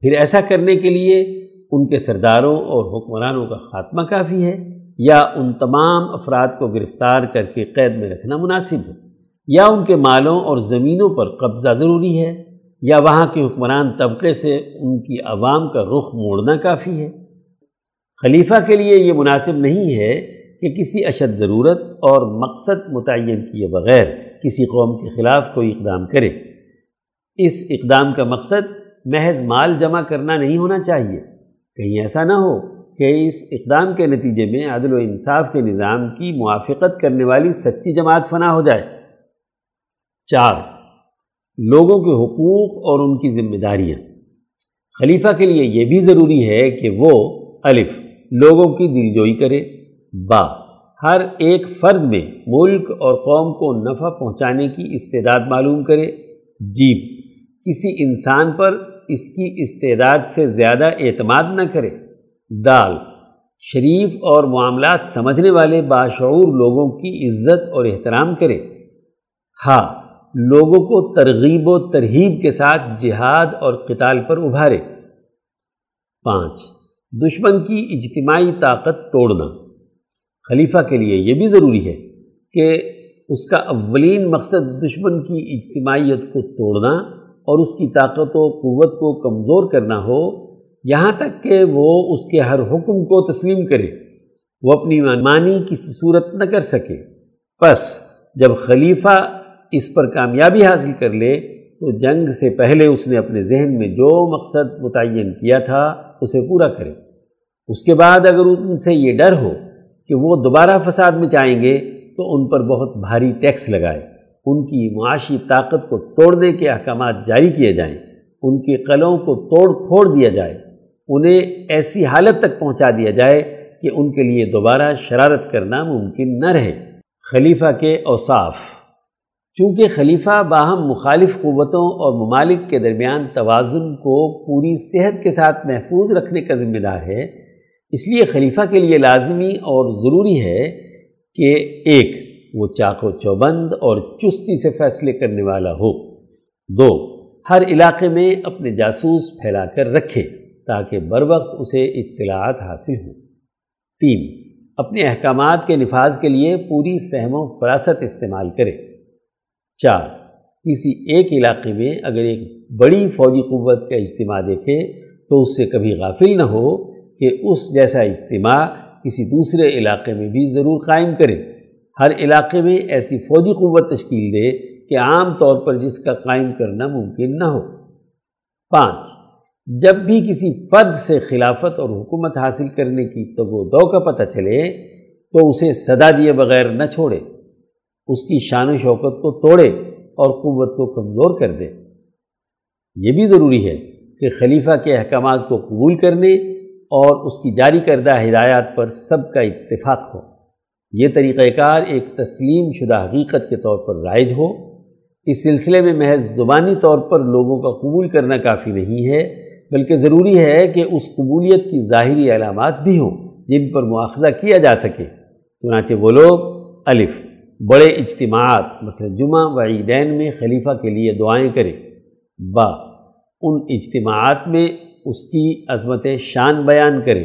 پھر ایسا کرنے کے لیے ان کے سرداروں اور حکمرانوں کا خاتمہ کافی ہے یا ان تمام افراد کو گرفتار کر کے قید میں رکھنا مناسب ہے؟ یا ان کے مالوں اور زمینوں پر قبضہ ضروری ہے، یا وہاں کے حکمران طبقے سے ان کی عوام کا رخ موڑنا کافی ہے۔ خلیفہ کے لیے یہ مناسب نہیں ہے کہ کسی اشد ضرورت اور مقصد متعین کیے بغیر کسی قوم کے خلاف کوئی اقدام کرے۔ اس اقدام کا مقصد محض مال جمع کرنا نہیں ہونا چاہیے۔ کہیں ایسا نہ ہو کہ اس اقدام کے نتیجے میں عدل و انصاف کے نظام کی موافقت کرنے والی سچی جماعت فنا ہو جائے۔ چار، لوگوں کے حقوق اور ان کی ذمہ داریاں۔ خلیفہ کے لیے یہ بھی ضروری ہے کہ وہ الف، لوگوں کی دلجوئی کرے۔ با، ہر ایک فرد میں ملک اور قوم کو نفع پہنچانے کی استعداد معلوم کرے۔ جیب، کسی انسان پر اس کی استعداد سے زیادہ اعتماد نہ کرے۔ دال، شریف اور معاملات سمجھنے والے باشعور لوگوں کی عزت اور احترام کرے۔ ہا لوگوں کو ترغیب و ترہیب کے ساتھ جہاد اور قتال پر ابھارے۔ پانچ، دشمن کی اجتماعی طاقت توڑنا۔ خلیفہ کے لیے یہ بھی ضروری ہے کہ اس کا اولین مقصد دشمن کی اجتماعیت کو توڑنا اور اس کی طاقت و قوت کو کمزور کرنا ہو، یہاں تک کہ وہ اس کے ہر حکم کو تسلیم کرے۔ وہ اپنی منمانی کسی صورت نہ کر سکے۔ پس، جب خلیفہ اس پر کامیابی حاصل کر لے، تو جنگ سے پہلے اس نے اپنے ذہن میں جو مقصد متعین کیا تھا، اسے پورا کرے۔ اس کے بعد اگر ان سے یہ ڈر ہو کہ وہ دوبارہ فساد میں چاہیں گے، تو ان پر بہت بھاری ٹیکس لگائے۔ ان کی معاشی طاقت کو توڑنے کے احکامات جاری کیے جائیں۔ ان کے قلوں کو توڑ پھوڑ دیا جائے۔ انہیں ایسی حالت تک پہنچا دیا جائے کہ ان کے لیے دوبارہ شرارت کرنا ممکن نہ رہے۔ خلیفہ کے اوصاف چونکہ خلیفہ باہم مخالف قوتوں اور ممالک کے درمیان توازن کو پوری صحت کے ساتھ محفوظ رکھنے کا ذمہ دار ہے، اس لیے خلیفہ کے لیے لازمی اور ضروری ہے کہ ایک، وہ چاق و چوبند اور چستی سے فیصلے کرنے والا ہو۔ دو، ہر علاقے میں اپنے جاسوس پھیلا کر رکھے تاکہ بر وقت اسے اطلاعات حاصل ہوں۔ تین، اپنے احکامات کے نفاذ کے لیے پوری فہم و فراست استعمال کرے۔ چار، کسی ایک علاقے میں اگر ایک بڑی فوجی قوت کا اجتماع دیکھے تو اس سے کبھی غافل نہ ہو کہ اس جیسا اجتماع کسی دوسرے علاقے میں بھی ضرور قائم کرے۔ ہر علاقے میں ایسی فوجی قوت تشکیل دے کہ عام طور پر جس کا قائم کرنا ممکن نہ ہو۔ پانچ، جب بھی کسی فرد سے خلافت اور حکومت حاصل کرنے کی تو وہ دو کا پتہ چلے تو اسے صدا دیے بغیر نہ چھوڑے۔ اس کی شان و شوکت کو توڑے اور قوت کو کمزور کر دے۔ یہ بھی ضروری ہے کہ خلیفہ کے احکامات کو قبول کرنے اور اس کی جاری کردہ ہدایات پر سب کا اتفاق ہو۔ یہ طریقہ کار ایک تسلیم شدہ حقیقت کے طور پر رائج ہو۔ اس سلسلے میں محض زبانی طور پر لوگوں کا قبول کرنا کافی نہیں ہے، بلکہ ضروری ہے کہ اس قبولیت کی ظاہری علامات بھی ہوں، جن پر مواخذہ کیا جا سکے۔ چنانچہ وہ لوگ الف۔ بڑے اجتماعات، مثلا جمعہ و عیدین میں خلیفہ کے لیے دعائیں کرے با ان اجتماعات میں اس کی عظمت شان بیان کرے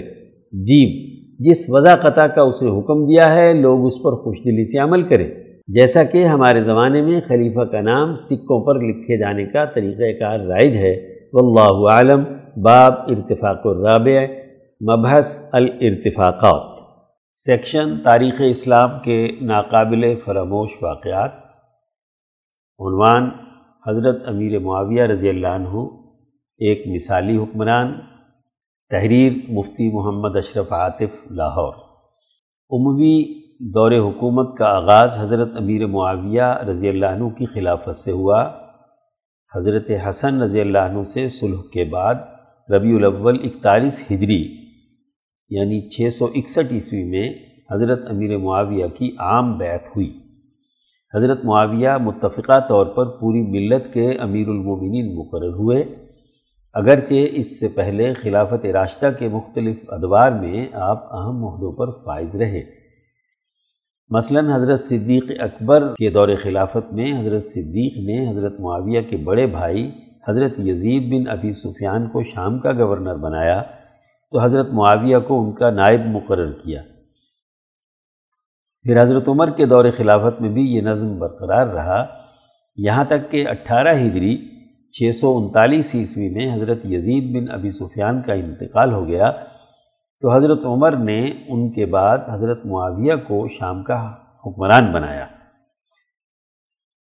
جیب جس وضع قطع کا اس نے حکم دیا ہے، لوگ اس پر خوش دلی سے عمل کریں۔ جیسا کہ ہمارے زمانے میں خلیفہ کا نام سکوں پر لکھے جانے کا طریقہ کار رائج ہے۔ واللہ عالم باب ارتفاق الرابع، مبحث الارتفاقات۔ سیکشن تاریخ اسلام کے ناقابل فراموش واقعات۔ عنوان حضرت امیر معاویہ رضی اللہ عنہ، ایک مثالی حکمران۔ تحریر مفتی محمد اشرف عاطف، لاہور۔ عموی دور حکومت کا آغاز حضرت امیر معاویہ رضی اللہ عنہ کی خلافت سے ہوا۔ حضرت حسن رضی اللہ عنہ سے صلح کے بعد ربیع الاول اکتالیس ہجری یعنی چھ سو اکسٹھ عیسوی میں حضرت امیر معاویہ کی عام بیعت ہوئی۔ حضرت معاویہ متفقہ طور پر پوری ملت کے امیر المومنین مقرر ہوئے۔ اگرچہ اس سے پہلے خلافت راشدہ کے مختلف ادوار میں آپ اہم عہدوں پر فائز رہے۔ مثلا حضرت صدیق اکبر کے دور خلافت میں حضرت صدیق نے حضرت معاویہ کے بڑے بھائی حضرت یزید بن ابی سفیان کو شام کا گورنر بنایا۔ تو حضرت معاویہ کو ان کا نائب مقرر کیا۔ پھر حضرت عمر کے دور خلافت میں بھی یہ نظم برقرار رہا۔ یہاں تک کہ اٹھارہ ہجری چھ سو انتالیس عیسوی میں حضرت یزید بن ابی سفیان کا انتقال ہو گیا۔ تو حضرت عمر نے ان کے بعد حضرت معاویہ کو شام کا حکمران بنایا۔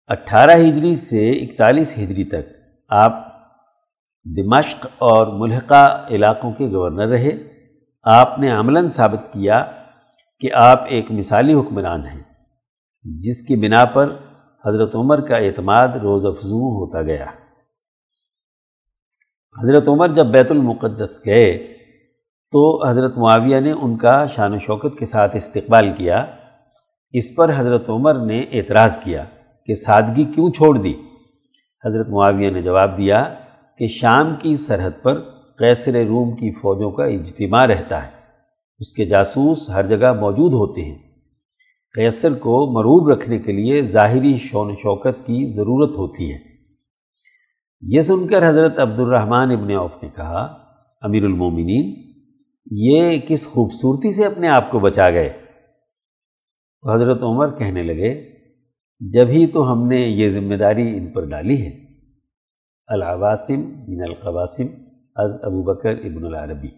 اٹھارہ ہجری سے اکتالیس ہجری تک آپ دمشق اور ملحقہ علاقوں کے گورنر رہے۔ آپ نے عملاً ثابت کیا کہ آپ ایک مثالی حکمران ہیں، جس کی بنا پر حضرت عمر کا اعتماد روز افزوں ہوتا گیا۔ حضرت عمر جب بیت المقدس گئے تو حضرت معاویہ نے ان کا شان و شوکت کے ساتھ استقبال کیا۔ اس پر حضرت عمر نے اعتراض کیا کہ سادگی کیوں چھوڑ دی؟ حضرت معاویہ نے جواب دیا کہ شام کی سرحد پر قیصر روم کی فوجوں کا اجتماع رہتا ہے۔ اس کے جاسوس ہر جگہ موجود ہوتے ہیں۔ قیصر کو مروب رکھنے کے لیے ظاہری شون شوکت کی ضرورت ہوتی ہے۔ یہ سن کر حضرت عبد الرحمن ابن عوف نے کہا، امیر المومنین، یہ کس خوبصورتی سے اپنے آپ کو بچا گئے؟ تو حضرت عمر کہنے لگے، جب ہی تو ہم نے یہ ذمہ داری ان پر ڈالی ہے۔ العواسم من القواسم از ابو بکر ابن العربی۔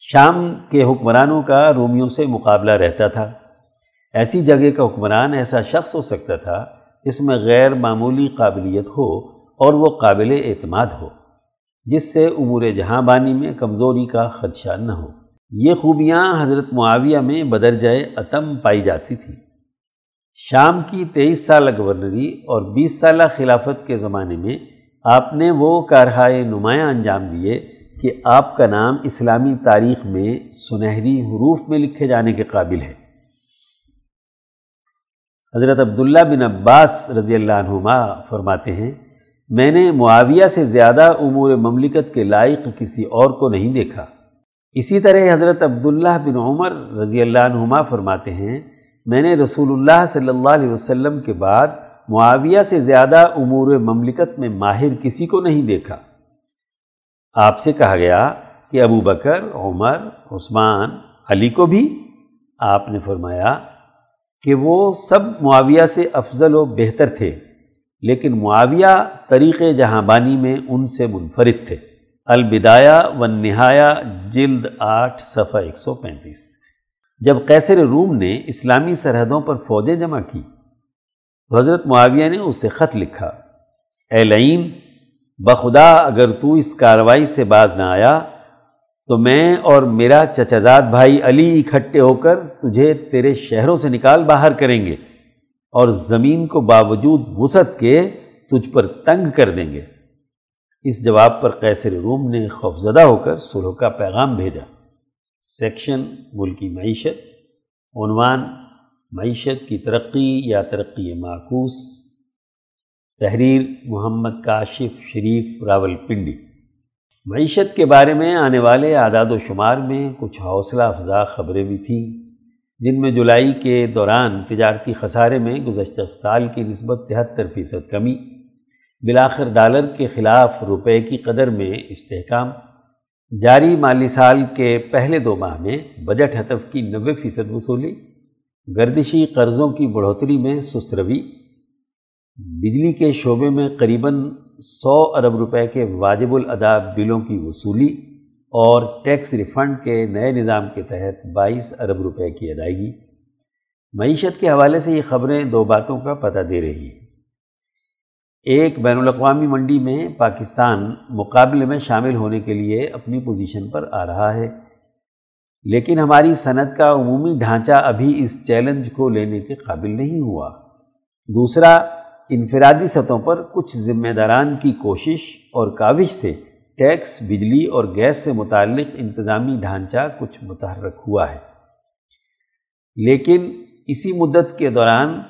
شام کے حکمرانوں کا رومیوں سے مقابلہ رہتا تھا۔ ایسی جگہ کا حکمران ایسا شخص ہو سکتا تھا جس میں غیر معمولی قابلیت ہو اور وہ قابل اعتماد ہو، جس سے امور جہاں بانی میں کمزوری کا خدشہ نہ ہو۔ یہ خوبیاں حضرت معاویہ میں بدرجۂ عتم پائی جاتی تھیں شام کی تیئیس سالہ گورنری اور بیس سالہ خلافت کے زمانے میں آپ نے وہ کارہائے نمایاں انجام دیے کہ آپ کا نام اسلامی تاریخ میں سنہری حروف میں لکھے جانے کے قابل ہے۔ حضرت عبداللہ بن عباس رضی اللہ عنہما فرماتے ہیں، میں نے معاویہ سے زیادہ امور مملکت کے لائق کسی اور کو نہیں دیکھا۔ اسی طرح حضرت عبداللہ بن عمر رضی اللہ عنہما فرماتے ہیں، میں نے رسول اللہ صلی اللہ علیہ وسلم کے بعد معاویہ سے زیادہ امور مملکت میں ماہر کسی کو نہیں دیکھا۔ آپ سے کہا گیا کہ ابو بکر، عمر، عثمان، علی کو بھی آپ نے فرمایا کہ وہ سب معاویہ سے افضل و بہتر تھے، لیکن معاویہ طریق جہاں بانی میں ان سے منفرد تھے۔ البدایہ و نہایا جلد آٹھ، صفحہ ایک سو پینتیس۔ جب قیصر روم نے اسلامی سرحدوں پر فوجیں جمع کی حضرت معاویہ نے اسے خط لکھا، اے لعین، بخدا اگر تو اس کاروائی سے باز نہ آیا تو میں اور میرا چچزاد بھائی علی اکٹھے ہو کر تجھے تیرے شہروں سے نکال باہر کریں گے اور زمین کو باوجود وسعت کے تجھ پر تنگ کر دیں گے۔ اس جواب پر قیصر روم نے خوفزدہ ہو کر سلح کا پیغام بھیجا۔ سیکشن، ملکی معیشت، عنوان معیشت کی ترقی یا ترقی معکوس۔ تحریر محمد کاشف شریف راول پنڈی معیشت کے بارے میں آنے والے اعداد و شمار میں کچھ حوصلہ افزا خبریں بھی تھیں، جن میں جولائی کے دوران تجارتی خسارے میں گزشتہ سال کی نسبت تہتر فیصد کمی بلاخر ڈالر کے خلاف روپے کی قدر میں استحکام، جاری مالی سال کے پہلے دو ماہ میں بجٹ ہتف کی نوے فیصد وصولی۔ گردشی قرضوں کی بڑھوتری میں سست روی، بجلی کے شعبے میں قریباً سو ارب روپے کے واجب الادا بلوں کی وصولی اور ٹیکس ریفنڈ کے نئے نظام کے تحت بائیس ارب روپے کی ادائیگی۔ معیشت کے حوالے سے یہ خبریں دو باتوں کا پتہ دے رہی ہیں۔ ایک، بین الاقوامی منڈی میں پاکستان مقابلے میں شامل ہونے کے لیے اپنی پوزیشن پر آ رہا ہے۔ لیکن ہماری صنعت کا عمومی ڈھانچہ ابھی اس چیلنج کو لینے کے قابل نہیں ہوا۔ دوسرا، انفرادی سطحوں پر کچھ ذمہ داران کی کوشش اور کاوش سے ٹیکس، بجلی اور گیس سے متعلق انتظامی ڈھانچہ کچھ متحرک ہوا ہے۔ لیکن اسی مدت کے دوران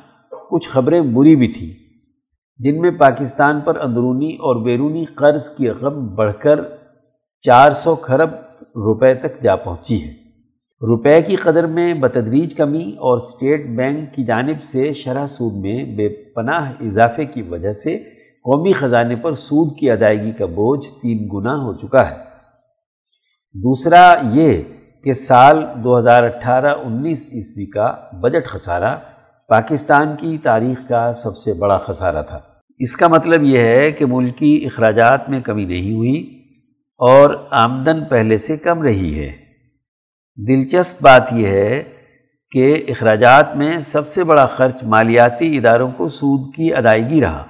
کچھ خبریں بری بھی تھیں، جن میں پاکستان پر اندرونی اور بیرونی قرض کی رقم بڑھ کر چار سو خرب روپے تک جا پہنچی ہے۔ روپے کی قدر میں بتدریج کمی اور اسٹیٹ بینک کی جانب سے شرح سود میں بے پناہ اضافے کی وجہ سے قومی خزانے پر سود کی ادائیگی کا بوجھ تین گنا ہو چکا ہے۔ دوسرا یہ کہ سال دو ہزار اٹھارہ انیس عیسوی کا بجٹ خسارہ پاکستان کی تاریخ کا سب سے بڑا خسارہ تھا۔ اس کا مطلب یہ ہے کہ ملکی اخراجات میں کمی نہیں ہوئی اور آمدن پہلے سے کم رہی ہے۔ دلچسپ بات یہ ہے کہ اخراجات میں سب سے بڑا خرچ مالیاتی اداروں کو سود کی ادائیگی رہا،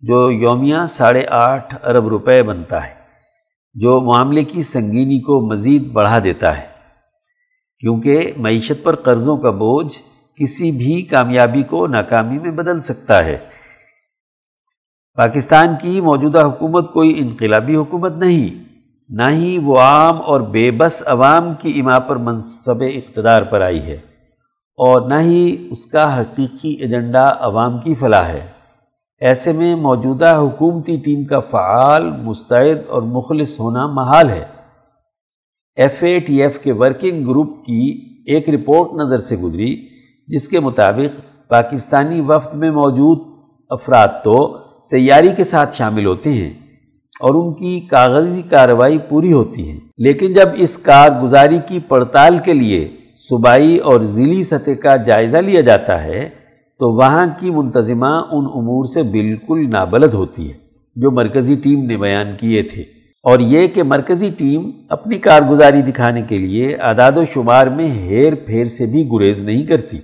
جو یومیہ ساڑھے آٹھ ارب روپے بنتا ہے، جو معاملے کی سنگینی کو مزید بڑھا دیتا ہے۔ کیونکہ معیشت پر قرضوں کا بوجھ کسی بھی کامیابی کو ناکامی میں بدل سکتا ہے۔ پاکستان کی موجودہ حکومت کوئی انقلابی حکومت نہیں۔ نہ ہی وہ عام اور بے بس عوام کی اما پر منصب اقتدار پر آئی ہے اور نہ ہی اس کا حقیقی ایجنڈا عوام کی فلاح ہے۔ ایسے میں موجودہ حکومتی ٹیم کا فعال، مستعد اور مخلص ہونا محال ہے۔ ایف اے ٹی ایف کے ورکنگ گروپ کی ایک رپورٹ نظر سے گزری، جس کے مطابق پاکستانی وفد میں موجود افراد تو تیاری کے ساتھ شامل ہوتے ہیں۔ اور ان کی کاغذی کارروائی پوری ہوتی ہے۔ لیکن جب اس کارگزاری کی پڑتال کے لیے صوبائی اور ضلعی سطح کا جائزہ لیا جاتا ہے، تو وہاں کی منتظمہ ان امور سے بالکل نابلد ہوتی ہے، جو مرکزی ٹیم نے بیان کیے تھے۔ اور یہ کہ مرکزی ٹیم اپنی کارگزاری دکھانے کے لیے اعداد و شمار میں ہیر پھیر سے بھی گریز نہیں کرتی۔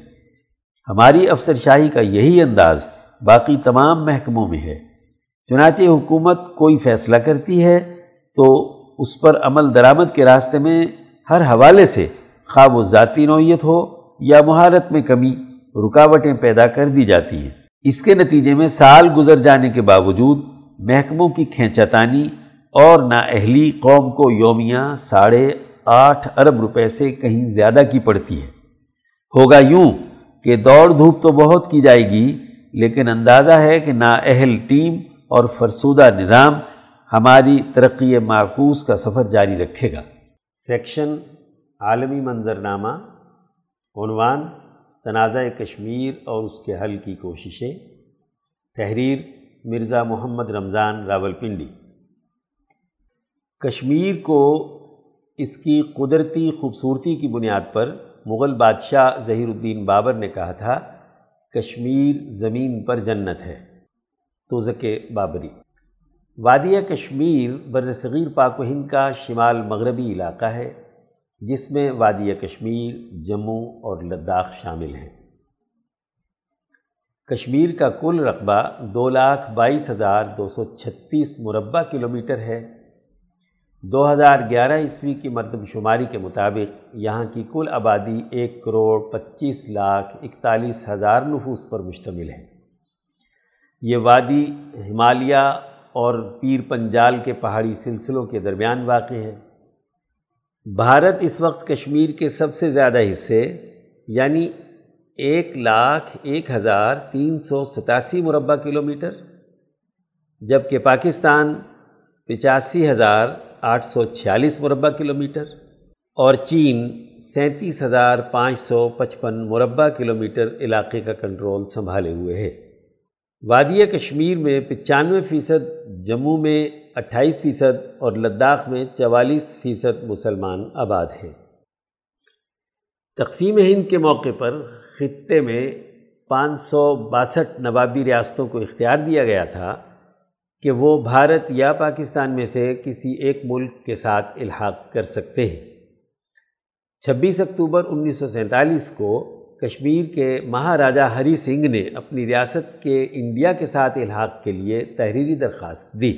ہماری افسر شاہی کا یہی انداز باقی تمام محکموں میں ہے۔ چنانچہ حکومت کوئی فیصلہ کرتی ہے تو اس پر عمل درآمد کے راستے میں ہر حوالے سے خواب و ذاتی نوعیت ہو یا مہارت میں کمی، رکاوٹیں پیدا کر دی جاتی ہیں۔ اس کے نتیجے میں سال گزر جانے کے باوجود محکموں کی کھینچتانی اور نااہلی قوم کو یومیہ ساڑھے آٹھ ارب روپے سے کہیں زیادہ کی پڑتی ہے۔ ہوگا یوں کہ دوڑ دھوپ تو بہت کی جائے گی، لیکن اندازہ ہے کہ نااہل ٹیم اور فرسودہ نظام ہماری ترقی معکوس کا سفر جاری رکھے گا۔ سیکشن، عالمی منظرنامہ، عنوان، تنازع کشمیر اور اس کے حل کی کوششیں۔ تحریر، مرزا محمد رمضان راول پنڈی کشمیر کو اس کی قدرتی خوبصورتی کی بنیاد پر مغل بادشاہ ظہیر الدین بابر نے کہا تھا، کشمیر زمین پر جنت ہے۔ توزک بابری۔ وادی کشمیر بر صغیر پاک و ہند کا شمال مغربی علاقہ ہے، جس میں وادی کشمیر، جموں اور لداخ شامل ہیں۔ کشمیر کا کل رقبہ دو لاکھ بائیس ہزار دو سو چھتیس مربع کلومیٹر ہے۔ دو ہزار گیارہ عیسوی کی مردم شماری کے مطابق یہاں کی کل آبادی ایک کروڑ پچیس لاکھ اکتالیس ہزار نفوس پر مشتمل ہے۔ یہ وادی ہمالیہ اور پیر پنجال کے پہاڑی سلسلوں کے درمیان واقع ہے۔ بھارت اس وقت کشمیر کے سب سے زیادہ حصے یعنی ایک لاکھ ایک ہزار تین سو ستاسی مربع کلومیٹر جبکہ پاکستان پچاسی ہزار آٹھ سو چھیالیس مربع کلومیٹر اور چین سینتیس ہزار پانچ سو پچپن مربع کلومیٹر علاقے کا کنٹرول سنبھالے ہوئے ہے۔ وادی کشمیر میں پچانوے فیصد، جموں میں اٹھائیس فیصد اور لداخ میں چوالیس فیصد مسلمان آباد ہیں۔ تقسیم ہند کے موقع پر خطے میں پانچ سو باسٹھ نوابی ریاستوں کو اختیار دیا گیا تھا کہ وہ بھارت یا پاکستان میں سے کسی ایک ملک کے ساتھ الحاق کر سکتے ہیں۔ چھبیس اکتوبر انیس سو سینتالیس کو کشمیر کے مہاراجہ ہری سنگھ نے اپنی ریاست کے انڈیا کے ساتھ الحاق کے لیے تحریری درخواست دی۔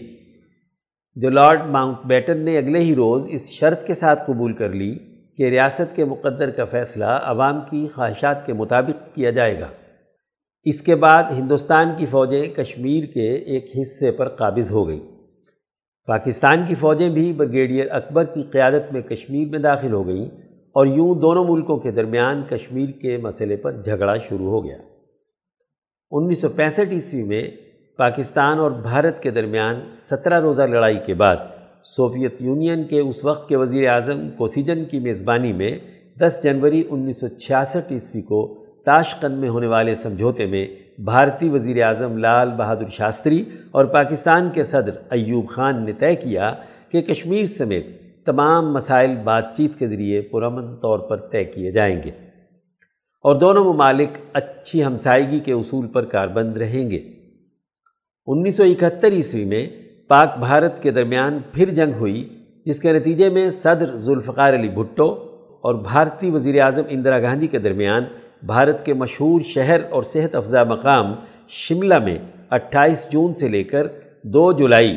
جو لارڈ ماؤنٹ بیٹن نے اگلے ہی روز اس شرط کے ساتھ قبول کر لی کہ ریاست کے مقدر کا فیصلہ عوام کی خواہشات کے مطابق کیا جائے گا۔ اس کے بعد ہندوستان کی فوجیں کشمیر کے ایک حصے پر قابض ہو گئیں۔ پاکستان کی فوجیں بھی بریگیڈیئر اکبر کی قیادت میں کشمیر میں داخل ہو گئیں۔ اور یوں دونوں ملکوں کے درمیان کشمیر کے مسئلے پر جھگڑا شروع ہو گیا۔ انیس سو پینسٹھ عیسوی میں پاکستان اور بھارت کے درمیان سترہ روزہ لڑائی کے بعد سوویت یونین کے اس وقت کے وزیر اعظم کوسیجن کی میزبانی میں دس جنوری انیس سو چھیاسٹھ عیسوی کو تاشقند میں ہونے والے سمجھوتے میں بھارتی وزیر اعظم لال بہادر شاستری اور پاکستان کے صدر ایوب خان نے طے کیا کہ کشمیر سمیت تمام مسائل بات چیت کے ذریعے پرامن طور پر طے کیے جائیں گے اور دونوں ممالک اچھی ہمسائیگی کے اصول پر کاربند رہیں گے۔ انیس سو اکہتر عیسوی میں پاک بھارت کے درمیان پھر جنگ ہوئی، جس کے نتیجے میں صدر ذوالفقار علی بھٹو اور بھارتی وزیر اعظم اندرا گاندھی کے درمیان بھارت کے مشہور شہر اور صحت افزا مقام شملہ میں اٹھائیس جون سے لے کر دو جولائی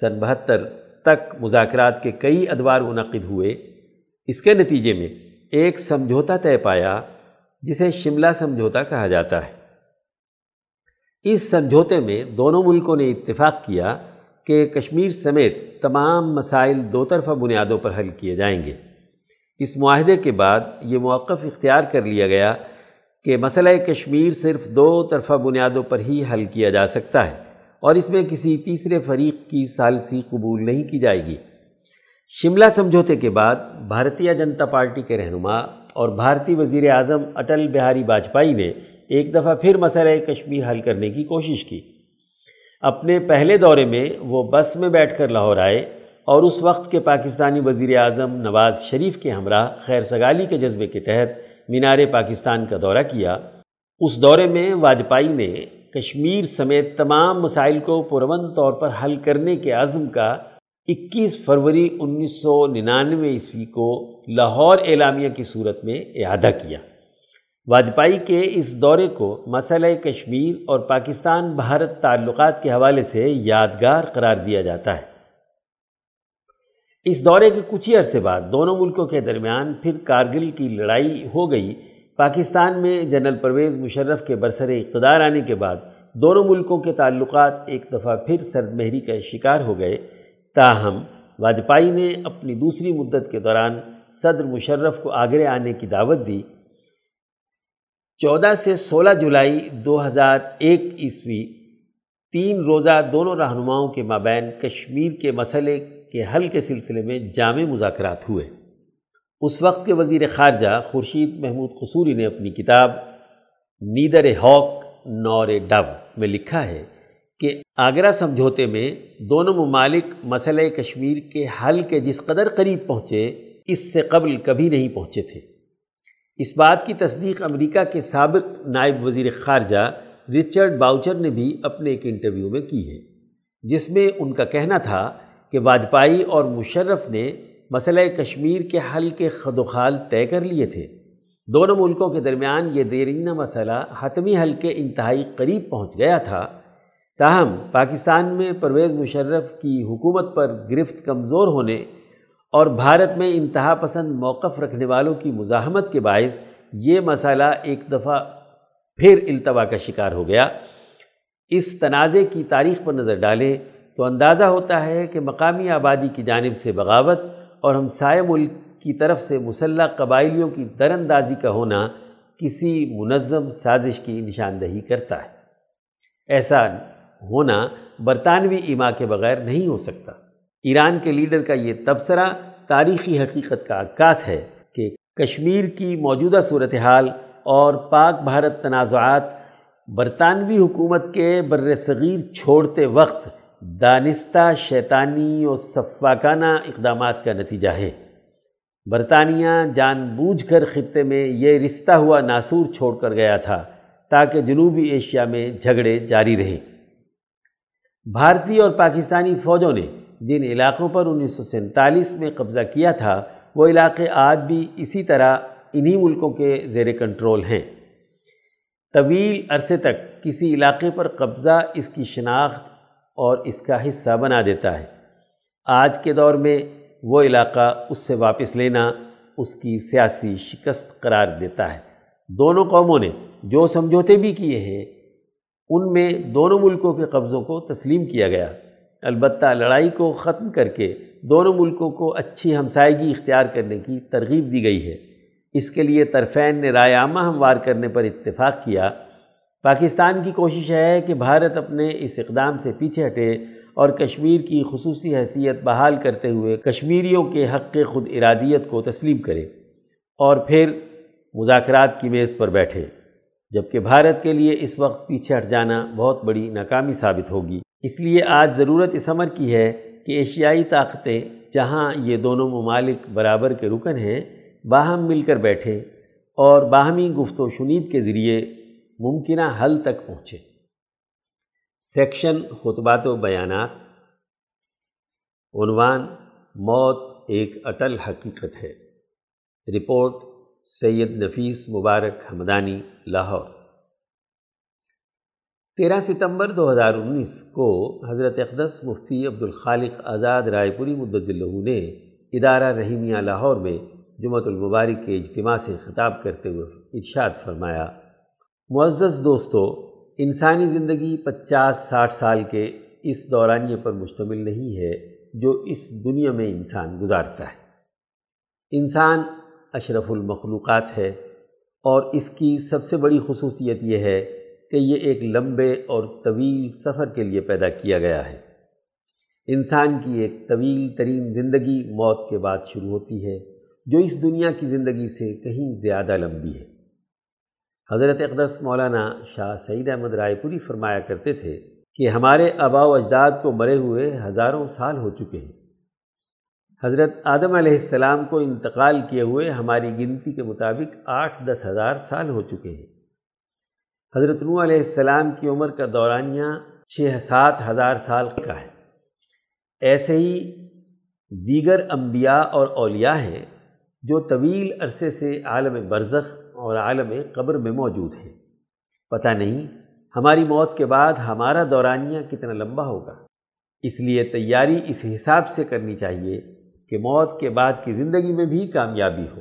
سن بہتر تک مذاکرات کے کئی ادوار منعقد ہوئے، اس کے نتیجے میں ایک سمجھوتا طے پایا، جسے شملہ سمجھوتا کہا جاتا ہے۔ اس سمجھوتے میں دونوں ملکوں نے اتفاق کیا کہ کشمیر سمیت تمام مسائل دو طرفہ بنیادوں پر حل کیے جائیں گے۔ اس معاہدے کے بعد یہ موقف اختیار کر لیا گیا کہ مسئلہ کشمیر صرف دو طرفہ بنیادوں پر ہی حل کیا جا سکتا ہے۔ اور اس میں کسی تیسرے فریق کی سالسی قبول نہیں کی جائے گی۔ شملہ سمجھوتے کے بعد بھارتیہ جنتا پارٹی کے رہنما اور بھارتی وزیر اعظم اٹل بہاری واجپئی نے ایک دفعہ پھر مسئلہ کشمیر حل کرنے کی کوشش کی۔ اپنے پہلے دورے میں وہ بس میں بیٹھ کر لاہور آئے اور اس وقت کے پاکستانی وزیر اعظم نواز شریف کے ہمراہ خیر سگالی کے جذبے کے تحت مینار پاکستان کا دورہ کیا۔ اس دورے میں واجپائی نے کشمیر سمیت تمام مسائل کو پرون طور پر حل کرنے کے عزم کا اکیس فروری انیس سو ننانوے عیسوی کو لاہور اعلامیہ کی صورت میں اعادہ کیا۔ واجپائی کے اس دورے کو مسئلہ کشمیر اور پاکستان بھارت تعلقات کے حوالے سے یادگار قرار دیا جاتا ہے۔ اس دورے کے کچھ ہی عرصے بعد دونوں ملکوں کے درمیان پھر کارگل کی لڑائی ہو گئی۔ پاکستان میں جنرل پرویز مشرف کے برسر اقتدار آنے کے بعد دونوں ملکوں کے تعلقات ایک دفعہ پھر سرد مہری کا شکار ہو گئے۔ تاہم، واجپائی نے اپنی دوسری مدت کے دوران صدر مشرف کو آگرے آنے کی دعوت دی۔ چودہ سے سولہ جولائی دو ہزار ایک عیسوی، تین روزہ دونوں رہنماؤں کے مابین کشمیر کے مسئلے کے حل کے سلسلے میں جامع مذاکرات ہوئے۔ اس وقت کے وزیر خارجہ خورشید محمود قصوری نے اپنی کتاب نیدر ہاک، نور ڈو میں لکھا ہے کہ آگرہ سمجھوتے میں دونوں ممالک مسئلہ کشمیر کے حل کے جس قدر قریب پہنچے، اس سے قبل کبھی نہیں پہنچے تھے۔ اس بات کی تصدیق امریکہ کے سابق نائب وزیر خارجہ رچرڈ باؤچر نے بھی اپنے ایک انٹرویو میں کی ہے، جس میں ان کا کہنا تھا کہ واجپائی اور مشرف نے مسئلہ کشمیر کے حل کے خد و خال طے کر لیے تھے۔ دونوں ملکوں کے درمیان یہ دیرینہ مسئلہ حتمی حل کے انتہائی قریب پہنچ گیا تھا۔ تاہم، پاکستان میں پرویز مشرف کی حکومت پر گرفت کمزور ہونے اور بھارت میں انتہا پسند موقف رکھنے والوں کی مزاحمت کے باعث یہ مسئلہ ایک دفعہ پھر التوا کا شکار ہو گیا۔ اس تنازع کی تاریخ پر نظر ڈالیں تو اندازہ ہوتا ہے کہ مقامی آبادی کی جانب سے بغاوت اور ہم سائے ملک کی طرف سے مسلح قبائلیوں کی در اندازی کا ہونا کسی منظم سازش کی نشاندہی کرتا ہے۔ ایسا ہونا برطانوی ایما کے بغیر نہیں ہو سکتا۔ ایران کے لیڈر کا یہ تبصرہ تاریخی حقیقت کا عکاس ہے کہ کشمیر کی موجودہ صورتحال اور پاک بھارت تنازعات برطانوی حکومت کے بر صغیر چھوڑتے وقت دانستہ شیطانی اور صفاکانہ اقدامات کا نتیجہ ہے۔ برطانیہ جان بوجھ کر خطے میں یہ رشتہ ہوا ناصور چھوڑ کر گیا تھا تاکہ جنوبی ایشیا میں جھگڑے جاری رہیں بھارتی اور پاکستانی فوجوں نے جن علاقوں پر انیس سو سینتالیس میں قبضہ کیا تھا، وہ علاقے آج بھی اسی طرح انہی ملکوں کے زیر کنٹرول ہیں۔ طویل عرصے تک کسی علاقے پر قبضہ اس کی شناخت اور اس کا حصہ بنا دیتا ہے۔ آج کے دور میں وہ علاقہ اس سے واپس لینا اس کی سیاسی شکست قرار دیتا ہے۔ دونوں قوموں نے جو سمجھوتے بھی کیے ہیں، ان میں دونوں ملکوں کے قبضوں کو تسلیم کیا گیا۔ البتہ لڑائی کو ختم کر کے دونوں ملکوں کو اچھی ہمسائیگی اختیار کرنے کی ترغیب دی گئی ہے۔ اس کے لیے طرفین نے رائے عامہ ہموار کرنے پر اتفاق کیا۔ پاکستان کی کوشش ہے کہ بھارت اپنے اس اقدام سے پیچھے ہٹے اور کشمیر کی خصوصی حیثیت بحال کرتے ہوئے کشمیریوں کے حق خود ارادیت کو تسلیم کرے اور پھر مذاکرات کی میز پر بیٹھے، جبکہ بھارت کے لیے اس وقت پیچھے ہٹ جانا بہت بڑی ناکامی ثابت ہوگی۔ اس لیے آج ضرورت اس عمر کی ہے کہ ایشیائی طاقتیں، جہاں یہ دونوں ممالک برابر کے رکن ہیں، باہم مل کر بیٹھے اور باہمی گفت و شنید کے ذریعے ممکنہ حل تک پہنچے۔ سیکشن خطبات و بیانات۔ عنوان موت ایک اٹل حقیقت ہے۔ رپورٹ سید نفیس مبارک حمدانی لاہور۔ تیرہ ستمبر دو ہزار انیس کو حضرت اقدس مفتی عبدالخالق آزاد رائے پوری مدض نے ادارہ رحیمیہ لاہور میں جمعۃ المبارک کے اجتماع سے خطاب کرتے ہوئے ارشاد فرمایا۔ معزز دوستو، انسانی زندگی پچاس ساٹھ سال کے اس دورانیے پر مشتمل نہیں ہے جو اس دنیا میں انسان گزارتا ہے۔ انسان اشرف المخلوقات ہے اور اس کی سب سے بڑی خصوصیت یہ ہے کہ یہ ایک لمبے اور طویل سفر کے لیے پیدا کیا گیا ہے۔ انسان کی ایک طویل ترین زندگی موت کے بعد شروع ہوتی ہے، جو اس دنیا کی زندگی سے کہیں زیادہ لمبی ہے۔ حضرت اقدس مولانا شاہ سعید احمد رائے پوری فرمایا کرتے تھے کہ ہمارے آبا و اجداد کو مرے ہوئے ہزاروں سال ہو چکے ہیں۔ حضرت آدم علیہ السلام کو انتقال کیے ہوئے ہماری گنتی کے مطابق آٹھ دس ہزار سال ہو چکے ہیں۔ حضرت نو علیہ السلام کی عمر کا دورانیہ چھ سات ہزار سال کا ہے۔ ایسے ہی دیگر انبیاء اور اولیاء ہیں جو طویل عرصے سے عالم برزخ اور عالم قبر میں موجود ہیں۔ پتہ نہیں ہماری موت کے بعد ہمارا دورانیہ کتنا لمبا ہوگا۔ اس لیے تیاری اس حساب سے کرنی چاہیے کہ موت کے بعد کی زندگی میں بھی کامیابی ہو۔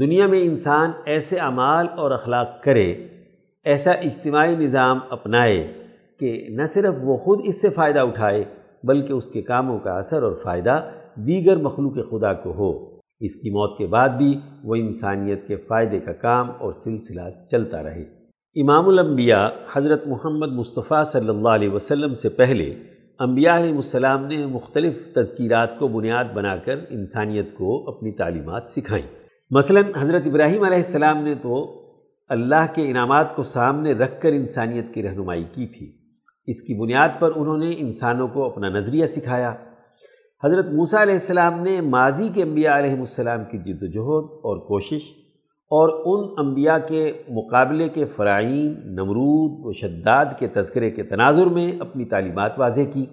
دنیا میں انسان ایسے اعمال اور اخلاق کرے، ایسا اجتماعی نظام اپنائے کہ نہ صرف وہ خود اس سے فائدہ اٹھائے بلکہ اس کے کاموں کا اثر اور فائدہ دیگر مخلوق خدا کو ہو۔ اس کی موت کے بعد بھی وہ انسانیت کے فائدے کا کام اور سلسلہ چلتا رہے۔ امام الانبیاء حضرت محمد مصطفیٰ صلی اللہ علیہ وسلم سے پہلے انبیاء علیہ السلام نے مختلف تذکیرات کو بنیاد بنا کر انسانیت کو اپنی تعلیمات سکھائیں۔ مثلا حضرت ابراہیم علیہ السلام نے تو اللہ کے انعامات کو سامنے رکھ کر انسانیت کی رہنمائی کی تھی۔ اس کی بنیاد پر انہوں نے انسانوں کو اپنا نظریہ سکھایا۔ حضرت موسیٰ علیہ السلام نے ماضی کے انبیاء علیہ السلام کی جد و جہد اور کوشش اور ان انبیاء کے مقابلے کے فرائین نمرود و شداد کے تذکرے کے تناظر میں اپنی تعلیمات واضح کی۔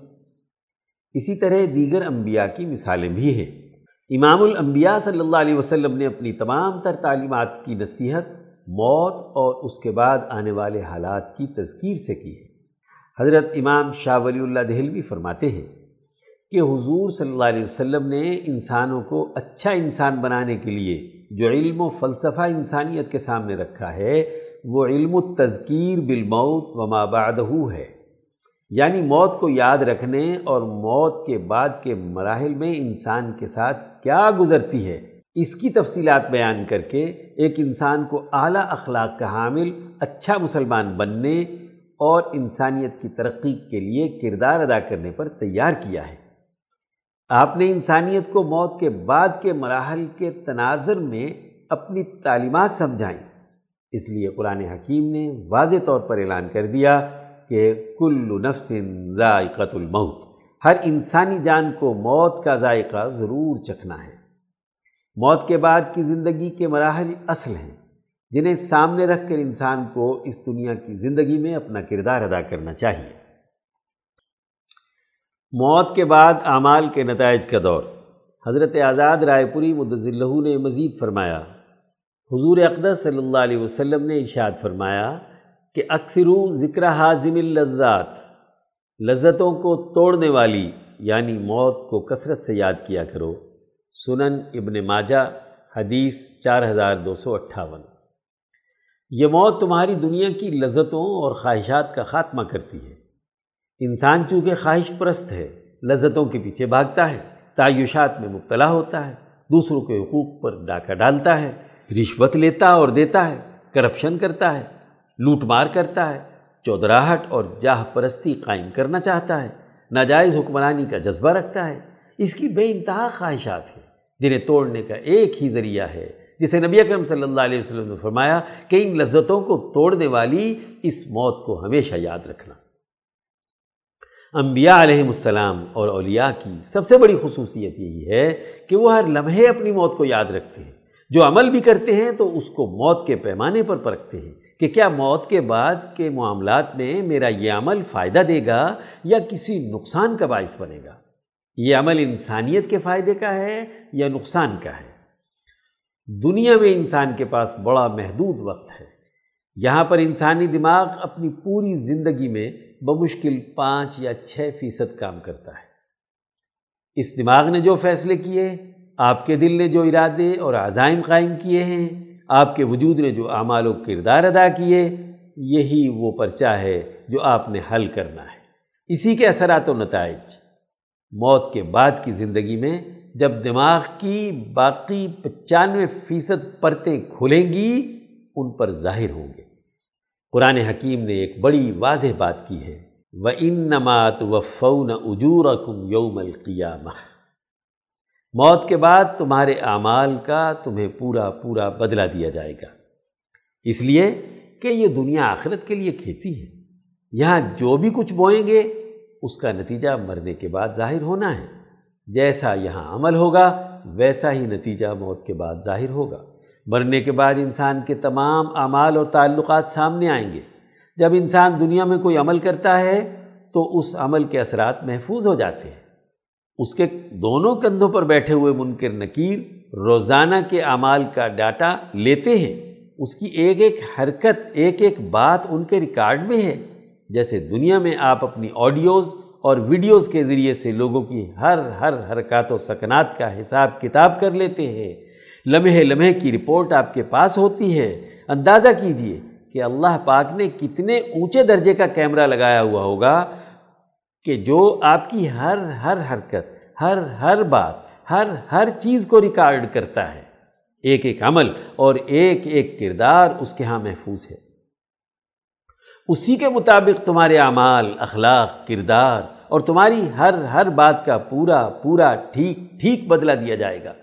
اسی طرح دیگر انبیاء کی مثالیں بھی ہیں۔ امام الانبیاء صلی اللہ علیہ وسلم نے اپنی تمام تر تعلیمات کی نصیحت، موت اور اس کے بعد آنے والے حالات کی تذکیر سے کی ہے۔ حضرت امام شاہ ولی اللہ دہلوی فرماتے ہیں کہ حضور صلی اللہ علیہ وسلم نے انسانوں کو اچھا انسان بنانے کے لیے جو علم و فلسفہ انسانیت کے سامنے رکھا ہے، وہ علم و تذکیر بالموت و بعدہ ہے۔ یعنی موت کو یاد رکھنے اور موت کے بعد کے مراحل میں انسان کے ساتھ کیا گزرتی ہے۔ اس کی تفصیلات بیان کر کے ایک انسان کو اعلیٰ اخلاق کا حامل اچھا مسلمان بننے اور انسانیت کی ترقی کے لیے کردار ادا کرنے پر تیار کیا ہے۔ آپ نے انسانیت کو موت کے بعد کے مراحل کے تناظر میں اپنی تعلیمات سمجھائیں۔ اس لیے قرآن حکیم نے واضح طور پر اعلان کر دیا کہ کل نفس ذائقت الموت، ہر انسانی جان کو موت کا ذائقہ ضرور چکھنا ہے۔ موت کے بعد کی زندگی کے مراحل اصل ہیں، جنہیں سامنے رکھ کر انسان کو اس دنیا کی زندگی میں اپنا کردار ادا کرنا چاہیے۔ موت کے بعد اعمال کے نتائج کا دور۔ حضرت آزاد رائے پوری مدضلہ نے مزید فرمایا۔ حضور اقدس صلی اللہ علیہ وسلم نے ارشاد فرمایا کہ اکثر ذکر حاضم اللذات، لذتوں کو توڑنے والی یعنی موت کو کثرت سے یاد کیا کرو۔ سنن ابن ماجہ، حدیث چار ہزار دو سو اٹھاون۔ یہ موت تمہاری دنیا کی لذتوں اور خواہشات کا خاتمہ کرتی ہے۔ انسان چونکہ خواہش پرست ہے، لذتوں کے پیچھے بھاگتا ہے، تعیشات میں مبتلا ہوتا ہے، دوسروں کے حقوق پر ڈاکہ ڈالتا ہے، رشوت لیتا اور دیتا ہے، کرپشن کرتا ہے، لوٹ مار کرتا ہے، چودراہٹ اور جاہ پرستی قائم کرنا چاہتا ہے، ناجائز حکمرانی کا جذبہ رکھتا ہے۔ اس کی بے انتہا خواہشات ہیں، جنہیں توڑنے کا ایک ہی ذریعہ ہے۔ جسے نبی اکرم صلی اللہ علیہ وسلم نے فرمایا کہ ان لذتوں کو توڑنے والی اس موت کو ہمیشہ یاد رکھنا۔ انبیاء علیہ السلام اور اولیاء کی سب سے بڑی خصوصیت یہی ہے کہ وہ ہر لمحے اپنی موت کو یاد رکھتے ہیں۔ جو عمل بھی کرتے ہیں تو اس کو موت کے پیمانے پر پرکھتے ہیں کہ کیا موت کے بعد کے معاملات میں میرا یہ عمل فائدہ دے گا یا کسی نقصان کا باعث بنے گا۔ یہ عمل انسانیت کے فائدے کا ہے یا نقصان کا ہے؟ دنیا میں انسان کے پاس بڑا محدود وقت ہے۔ یہاں پر انسانی دماغ اپنی پوری زندگی میں بمشکل پانچ یا چھ فیصد کام کرتا ہے۔ اس دماغ نے جو فیصلے کیے، آپ کے دل نے جو ارادے اور عزائم قائم کیے ہیں، آپ کے وجود نے جو اعمال و کردار ادا کیے، یہی وہ پرچہ ہے جو آپ نے حل کرنا ہے۔ اسی کے اثرات و نتائج۔ موت کے بعد کی زندگی میں جب دماغ کی باقی پچانوے فیصد پرتیں کھلیں گی، ان پر ظاہر ہوں گے۔ قرآن حکیم نے ایک بڑی واضح بات کی ہے۔ وہ ان نمات و فون اجور یوم القیامہ موت کے بعد تمہارے اعمال کا تمہیں پورا پورا بدلہ دیا جائے گا۔ اس لیے کہ یہ دنیا آخرت کے لیے کھیتی ہے۔ یہاں جو بھی کچھ بوئیں گے، اس کا نتیجہ مرنے کے بعد ظاہر ہونا ہے۔ جیسا یہاں عمل ہوگا، ویسا ہی نتیجہ موت کے بعد ظاہر ہوگا۔ مرنے کے بعد انسان کے تمام اعمال اور تعلقات سامنے آئیں گے۔ جب انسان دنیا میں کوئی عمل کرتا ہے، تو اس عمل کے اثرات محفوظ ہو جاتے ہیں۔ اس کے دونوں کندھوں پر بیٹھے ہوئے منکر نکیر روزانہ کے اعمال کا ڈاٹا لیتے ہیں۔ اس کی ایک ایک حرکت، ایک ایک بات ان کے ریکارڈ میں ہے۔ جیسے دنیا میں آپ اپنی آڈیوز اور ویڈیوز کے ذریعے سے لوگوں کی ہر ہر حرکات و سکنات کا حساب کتاب کر لیتے ہیں۔ لمحے لمحے کی رپورٹ آپ کے پاس ہوتی ہے۔ اندازہ کیجیے کہ اللہ پاک نے کتنے اونچے درجے کا کیمرہ لگایا ہوا ہوگا کہ جو آپ کی ہر ہر حرکت، ہر ہر بات، ہر ہر چیز کو ریکارڈ کرتا ہے۔ ایک ایک عمل اور ایک ایک کردار اس کے ہاں محفوظ ہے۔ اسی کے مطابق تمہارے اعمال، اخلاق، کردار اور تمہاری ہر ہر بات کا پورا پورا ٹھیک ٹھیک بدلہ دیا جائے گا۔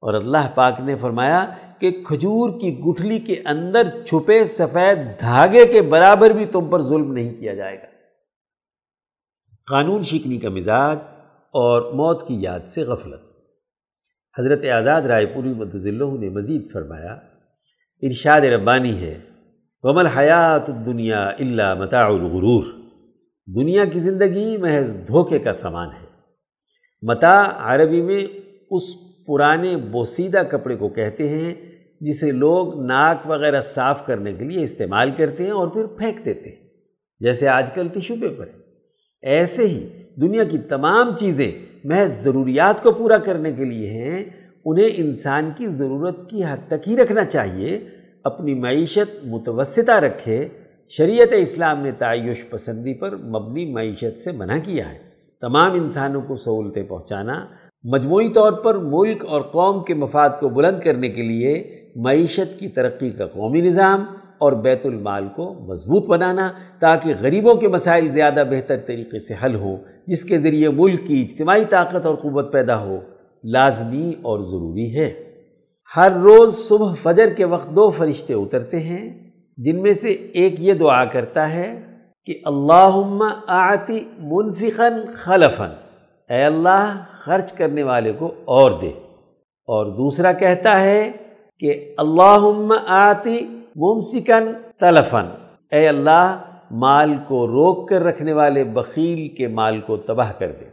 اور اللہ پاک نے فرمایا کہ کھجور کی گٹھلی کے اندر چھپے سفید دھاگے کے برابر بھی تم پر ظلم نہیں کیا جائے گا۔ قانون شکنی کا مزاج اور موت کی یاد سے غفلت۔ حضرت آزاد رائے پوری اللہ نے مزید فرمایا، ارشاد ربانی ہے ومل حیات دنیا اللہ متاع الغرور۔ دنیا کی زندگی محض دھوکے کا سامان ہے۔ متا عربی میں اس پرانے بوسیدہ کپڑے کو کہتے ہیں، جسے لوگ ناک وغیرہ صاف کرنے کے لیے استعمال کرتے ہیں اور پھر پھینک دیتے ہیں۔ جیسے آج کل ٹیشو پیپر ہے ایسے ہی دنیا کی تمام چیزیں محض ضروریات کو پورا کرنے کے لیے ہیں، انہیں انسان کی ضرورت کی حد تک ہی رکھنا چاہیے، اپنی معیشت متوسطہ رکھے۔ شریعت اسلام نے تعیش پسندی پر مبنی معیشت سے منع کیا ہے۔ تمام انسانوں کو سہولتیں پہنچانا مجموعی طور پر ملک اور قوم کے مفاد کو بلند کرنے کے لیے معیشت کی ترقی کا قومی نظام اور بیت المال کو مضبوط بنانا تاکہ غریبوں کے مسائل زیادہ بہتر طریقے سے حل ہوں، جس کے ذریعے ملک کی اجتماعی طاقت اور قوت پیدا ہو، لازمی اور ضروری ہے۔ ہر روز صبح فجر کے وقت دو فرشتے اترتے ہیں، جن میں سے ایک یہ دعا کرتا ہے کہ اللہم آتی منفقن خلفن اے اللہ، خرچ کرنے والے کو اور دے۔ اور دوسرا کہتا ہے کہ اللہم آتی ممسکن تلفن۔ اے اللہ، مال کو روک کر رکھنے والے بخیل کے مال کو تباہ کر دے۔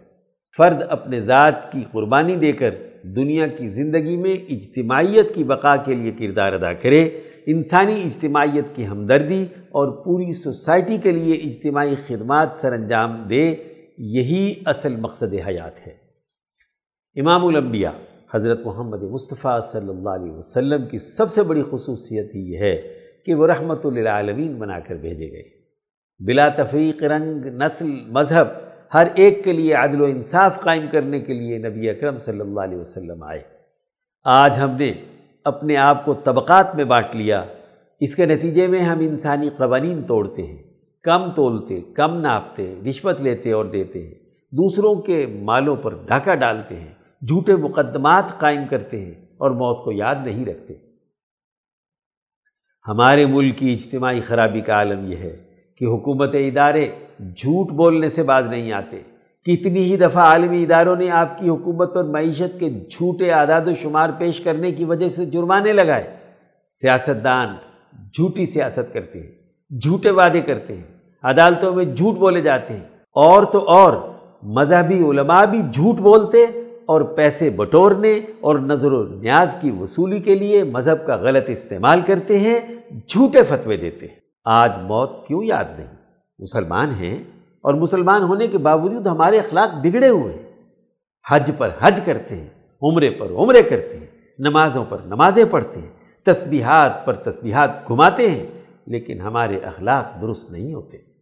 فرد اپنے ذات کی قربانی دے کر دنیا کی زندگی میں اجتماعیت کی بقا کے لیے کردار ادا کرے۔ انسانی اجتماعیت کی ہمدردی اور پوری سوسائٹی کے لیے اجتماعی خدمات سر انجام دے۔ یہی اصل مقصد حیات ہے۔ امام الانبیاء حضرت محمد مصطفیٰ صلی اللہ علیہ وسلم کی سب سے بڑی خصوصیت یہ ہے کہ وہ رحمت للعالمین بنا کر بھیجے گئے۔ بلا تفریق رنگ، نسل، مذہب، ہر ایک کے لیے عدل و انصاف قائم کرنے کے لیے نبی اکرم صلی اللہ علیہ وسلم آئے۔ آج ہم نے اپنے آپ کو طبقات میں بانٹ لیا۔ اس کے نتیجے میں ہم انسانی قوانین توڑتے ہیں۔ کم تولتے، کم ناپتے، رشوت لیتے اور دیتے ہیں۔ دوسروں کے مالوں پر ڈھاکہ ڈالتے ہیں، جھوٹے مقدمات قائم کرتے ہیں اور موت کو یاد نہیں رکھتے۔ ہمارے ملک کی اجتماعی خرابی کا عالم یہ ہے کہ حکومت ادارے جھوٹ بولنے سے باز نہیں آتے۔ کتنی ہی دفعہ عالمی اداروں نے آپ کی حکومت پر معیشت کے جھوٹے اعداد و شمار پیش کرنے کی وجہ سے جرمانے لگائے۔ سیاستدان جھوٹی سیاست کرتے ہیں، جھوٹے وعدے کرتے ہیں۔ عدالتوں میں جھوٹ بولے جاتے ہیں۔ اور تو اور، مذہبی علماء بھی جھوٹ بولتے اور پیسے بٹورنے اور نظر و نیاز کی وصولی کے لیے مذہب کا غلط استعمال کرتے ہیں، جھوٹے فتوے دیتے ہیں۔ آج موت کیوں یاد نہیں؟ مسلمان ہیں اور مسلمان ہونے کے باوجود ہمارے اخلاق بگڑے ہوئے ہیں۔ حج پر حج کرتے ہیں، عمرے پر عمرے کرتے ہیں، نمازوں پر نمازیں پڑھتے ہیں، تسبیحات پر تسبیحات گھماتے ہیں، لیکن ہمارے اخلاق درست نہیں ہوتے۔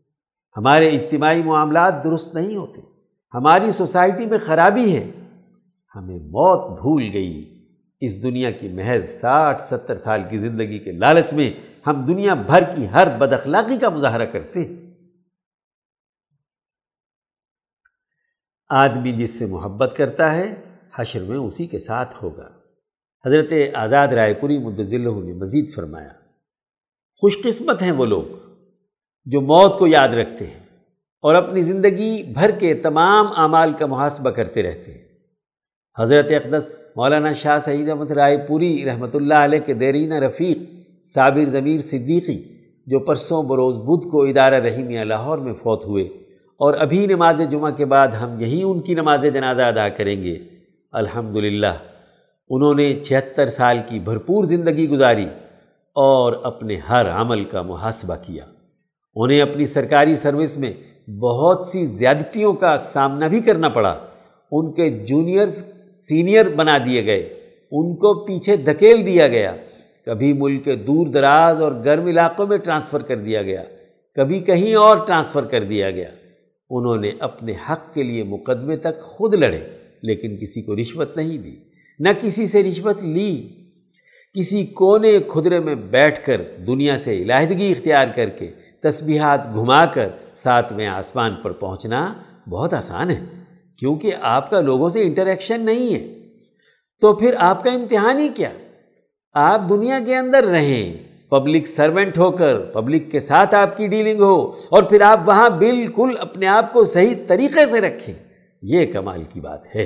ہمارے اجتماعی معاملات درست نہیں ہوتے۔ ہماری سوسائٹی میں خرابی ہے۔ ہمیں موت بھول گئی۔ اس دنیا کی محض ساٹھ، ستر سال کی زندگی کے لالچ میں ہم دنیا بھر کی ہر بد اخلاقی کا مظاہرہ کرتے ہیں۔ آدمی جس سے محبت کرتا ہے، حشر میں اسی کے ساتھ ہوگا۔ حضرت آزاد رائے پوری مدضل نے مزید فرمایا، خوش قسمت ہیں وہ لوگ۔ جو موت کو یاد رکھتے ہیں اور اپنی زندگی بھر کے تمام اعمال کا محاسبہ کرتے رہتے ہیں۔ حضرت اقدس، مولانا شاہ سعید احمد رائے پوری رحمۃ اللہ علیہ کے دیرینہ رفیق صابر ضمیر صدیقی، جو پرسوں بروز بدھ کو ادارہ رحیمیہ لاہور میں فوت ہوئے اور ابھی نماز جمعہ کے بعد ہم یہی ان کی نماز جنازہ ادا کریں گے۔ الحمد انہوں نے چھہتر سال کی بھرپور زندگی گزاری اور اپنے ہر عمل کا محاسبہ کیا۔ انہیں اپنی سرکاری سروس میں بہت سی زیادتیوں کا سامنا بھی کرنا پڑا۔ ان کے جونیئرز سینئر بنا دیے گئے۔ ان کو پیچھے دھکیل دیا گیا۔ کبھی ملک کے دور دراز اور گرم علاقوں میں ٹرانسفر کر دیا گیا۔ کبھی کہیں اور ٹرانسفر کر دیا گیا۔ انہوں نے اپنے حق کے لیے مقدمے تک خود لڑے، لیکن کسی کو رشوت نہیں دی۔ نہ کسی سے رشوت لی۔ کسی کونے کھدرے میں بیٹھ کر دنیا سے علاحدگی اختیار کر کے تسبیحات گھما کر ساتویں آسمان پر پہنچنا بہت آسان ہے، کیونکہ آپ کا لوگوں سے انٹریکشن نہیں ہے۔ تو پھر آپ کا امتحان ہی کیا؟ آپ دنیا کے اندر رہیں پبلک سروینٹ ہو کر پبلک کے ساتھ آپ کی ڈیلنگ ہو، اور پھر آپ وہاں بالکل اپنے آپ کو صحیح طریقے سے رکھیں۔ یہ کمال کی بات ہے۔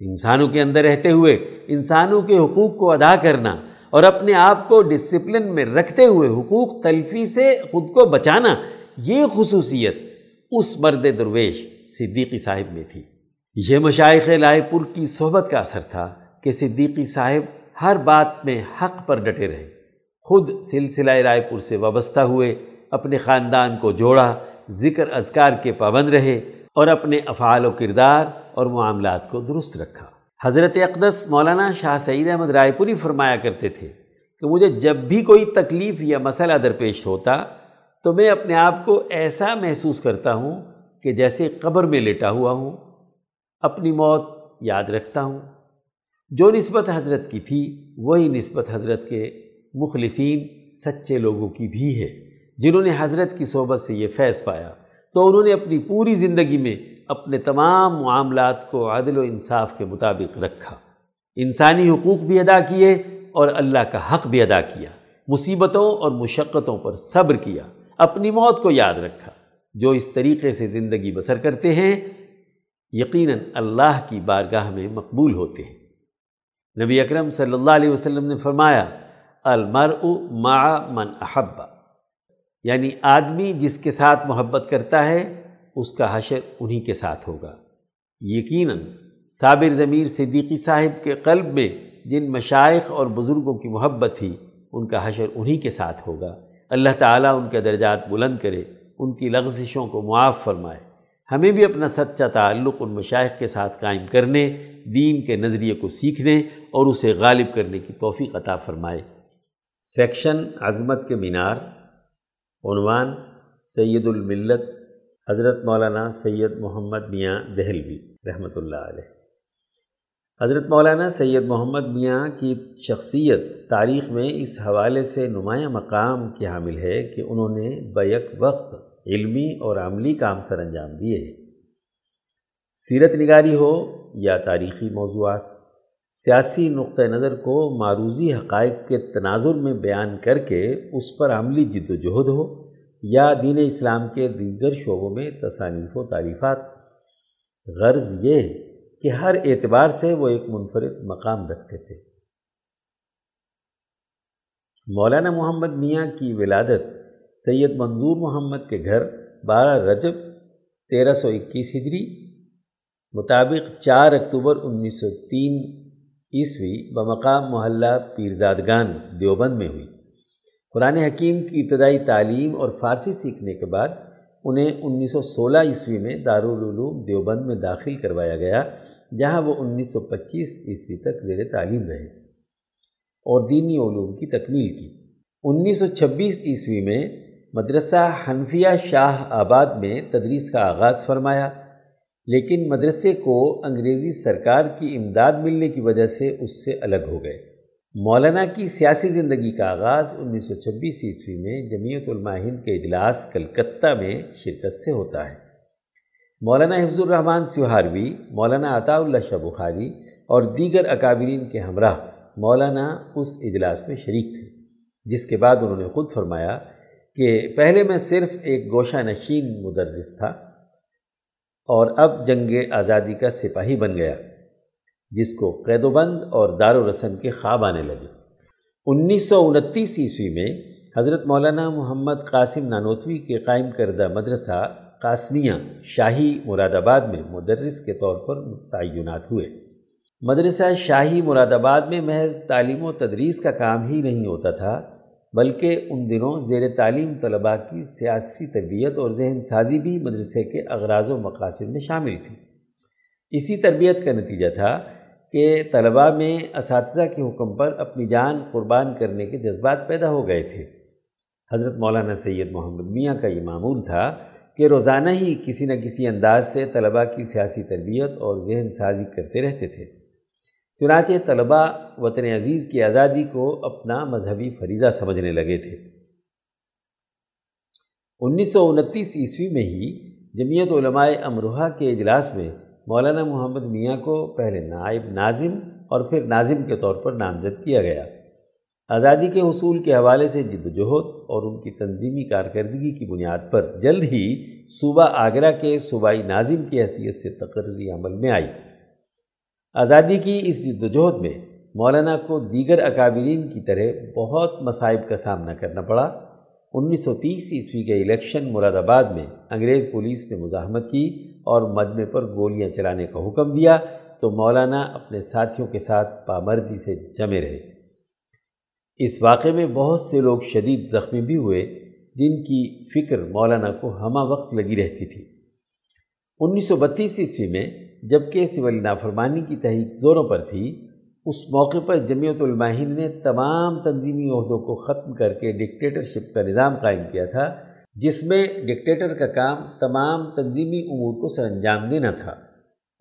انسانوں کے اندر رہتے ہوئے انسانوں کے حقوق کو ادا کرنا اور اپنے آپ کو ڈسپلن میں رکھتے ہوئے حقوق تلفی سے خود کو بچانا، یہ خصوصیت اس مرد درویش صدیقی صاحب میں تھی۔ یہ مشائق لائے پور کی صحبت کا اثر تھا کہ صدیقی صاحب ہر بات میں حق پر ڈٹے رہے۔ خود سلسلہ رائے پور سے وابستہ ہوئے، اپنے خاندان کو جوڑا، ذکر اذکار کے پابند رہے اور اپنے افعال و کردار اور معاملات کو درست رکھا۔ حضرت اقدس مولانا شاہ سعید احمد رائے پوری فرمایا کرتے تھے کہ مجھے جب بھی کوئی تکلیف یا مسئلہ درپیش ہوتا تو میں اپنے آپ کو ایسا محسوس کرتا ہوں کہ جیسے قبر میں لیٹا ہوا ہوں، اپنی موت یاد رکھتا ہوں۔ جو نسبت حضرت کی تھی، وہی نسبت حضرت کے مخلصین سچے لوگوں کی بھی ہے، جنہوں نے حضرت کی صحبت سے یہ فیض پایا۔ تو انہوں نے اپنی پوری زندگی میں اپنے تمام معاملات کو عدل و انصاف کے مطابق رکھا۔ انسانی حقوق بھی ادا کیے اور اللہ کا حق بھی ادا کیا۔ مصیبتوں اور مشقتوں پر صبر کیا۔ اپنی موت کو یاد رکھا۔ جو اس طریقے سے زندگی بسر کرتے ہیں، یقیناً اللہ کی بارگاہ میں مقبول ہوتے ہیں۔ نبی اکرم صلی اللہ علیہ وسلم نے فرمایا، المرء مع من احبا یعنی آدمی جس کے ساتھ محبت کرتا ہے اس کا حشر انہی کے ساتھ ہوگا۔ یقیناً صابر ضمیر صدیقی صاحب کے قلب میں جن مشائق اور بزرگوں کی محبت تھی، ان کا حشر انہی کے ساتھ ہوگا۔ اللہ تعالیٰ ان کے درجات بلند کرے، ان کی لغزشوں کو معاف فرمائے۔ ہمیں بھی اپنا سچا تعلق ان مشائق کے ساتھ قائم کرنے، دین کے نظریے کو سیکھنے اور اسے غالب کرنے کی توفیق عطا فرمائے۔ سیکشن عظمت کے مینار، عنوان سید الملت حضرت مولانا سید محمد میاں دہلوی رحمۃ اللہ علیہ۔ حضرت مولانا سید محمد میاں کی شخصیت تاریخ میں اس حوالے سے نمایاں مقام کی حامل ہے کہ انہوں نے بیک وقت علمی اور عملی کام سر انجام دیے۔ ہیں سیرت نگاری ہو یا تاریخی موضوعات، سیاسی نقطۂ نظر کو معروضی حقائق کے تناظر میں بیان کر کے اس پر عملی جد و جہد ہو۔ یا دین اسلام کے دیگر شعبوں میں تصانیف و تعریفات۔ غرض یہ کہ ہر اعتبار سے وہ ایک منفرد مقام رکھتے تھے۔ مولانا محمد میاں کی ولادت سید منظور محمد کے گھر بارہ رجب تیرہ سو اکیس ہجری مطابق چار اکتوبر انیس سو تین عیسوی بمقام محلہ پیرزادگان دیوبند میں ہوئی۔ قرآن حکیم کی ابتدائی تعلیم اور فارسی سیکھنے کے بعد انہیں انیس سو سولہ عیسوی میں دارالعلوم دیوبند میں داخل کروایا گیا، جہاں وہ انیس سو پچیس عیسوی تک زیر تعلیم رہے اور دینی علوم کی تکمیل کی۔ انیس سو چھبیس عیسوی میں مدرسہ حنفیہ شاہ آباد میں تدریس کا آغاز فرمایا، لیکن مدرسے کو انگریزی سرکار کی امداد ملنے کی وجہ سے اس سے الگ ہو گئے۔ مولانا کی سیاسی زندگی کا آغاز انیس سو چھبیس عیسوی میں جمیعت علماء ہند کے اجلاس کلکتہ میں شرکت سے ہوتا ہے۔ مولانا حفظ الرحمن سہاروی، مولانا عطا اللہ شاہ بخاری اور دیگر اکابرین کے ہمراہ مولانا اس اجلاس میں شریک تھے، جس کے بعد انہوں نے خود فرمایا کہ پہلے میں صرف ایک گوشہ نشین مدرس تھا اور اب جنگ آزادی کا سپاہی بن گیا۔ جس کو قید و بند اور دار و رسم کے خواب آنے لگے۔ انیس سو انتیس عیسوی میں حضرت مولانا محمد قاسم نانوتوی کے قائم کردہ مدرسہ قاسمیہ شاہی مراد آباد میں مدرس کے طور پر تعینات ہوئے۔ مدرسہ شاہی مراد آباد میں محض تعلیم و تدریس کا کام ہی نہیں ہوتا تھا، بلکہ ان دنوں زیر تعلیم طلباء کی سیاسی تربیت اور ذہن سازی بھی مدرسے کے اغراض و مقاصد میں شامل تھی۔ اسی تربیت کا نتیجہ تھا کہ طلباء میں اساتذہ کے حکم پر اپنی جان قربان کرنے کے جذبات پیدا ہو گئے تھے۔ حضرت مولانا سید محمد میاں کا یہ معمول تھا کہ روزانہ ہی کسی نہ کسی انداز سے طلباء کی سیاسی تربیت اور ذہن سازی کرتے رہتے تھے۔ چنانچہ طلباء وطن عزیز کی آزادی کو اپنا مذہبی فریضہ سمجھنے لگے تھے۔ انیس سو انتیس عیسوی میں ہی جمعیت علماء امروہہ کے اجلاس میں مولانا محمد میاں کو پہلے نائب ناظم اور پھر ناظم کے طور پر نامزد کیا گیا۔ آزادی کے حصول کے حوالے سے جد وجہد اور ان کی تنظیمی کارکردگی کی بنیاد پر جلد ہی صوبہ آگرہ کے صوبائی ناظم کی حیثیت سے تقرری عمل میں آئی۔ آزادی کی اس جد وجہد میں مولانا کو دیگر اکابرین کی طرح بہت مصائب کا سامنا کرنا پڑا۔ انیس سو تیس عیسوی کے الیکشن مراد آباد میں انگریز پولیس نے مزاحمت کی اور مجمع پر گولیاں چلانے کا حکم دیا تو مولانا اپنے ساتھیوں کے ساتھ پامردی سے جمے رہے۔ اس واقعے میں بہت سے لوگ شدید زخمی بھی ہوئے جن کی فکر مولانا کو ہمہ وقت لگی رہتی تھی۔ انیس سو بتیس عیسوی میں جبکہ سول نافرمانی کی تحقیق زوروں پر تھی اس موقع پر جمعیت الماہین نے تمام تنظیمی عہدوں کو ختم کر کے ڈکٹیٹرشپ کا نظام قائم کیا تھا، جس میں ڈکٹیٹر کا کام تمام تنظیمی امور کو سر انجام دینا تھا۔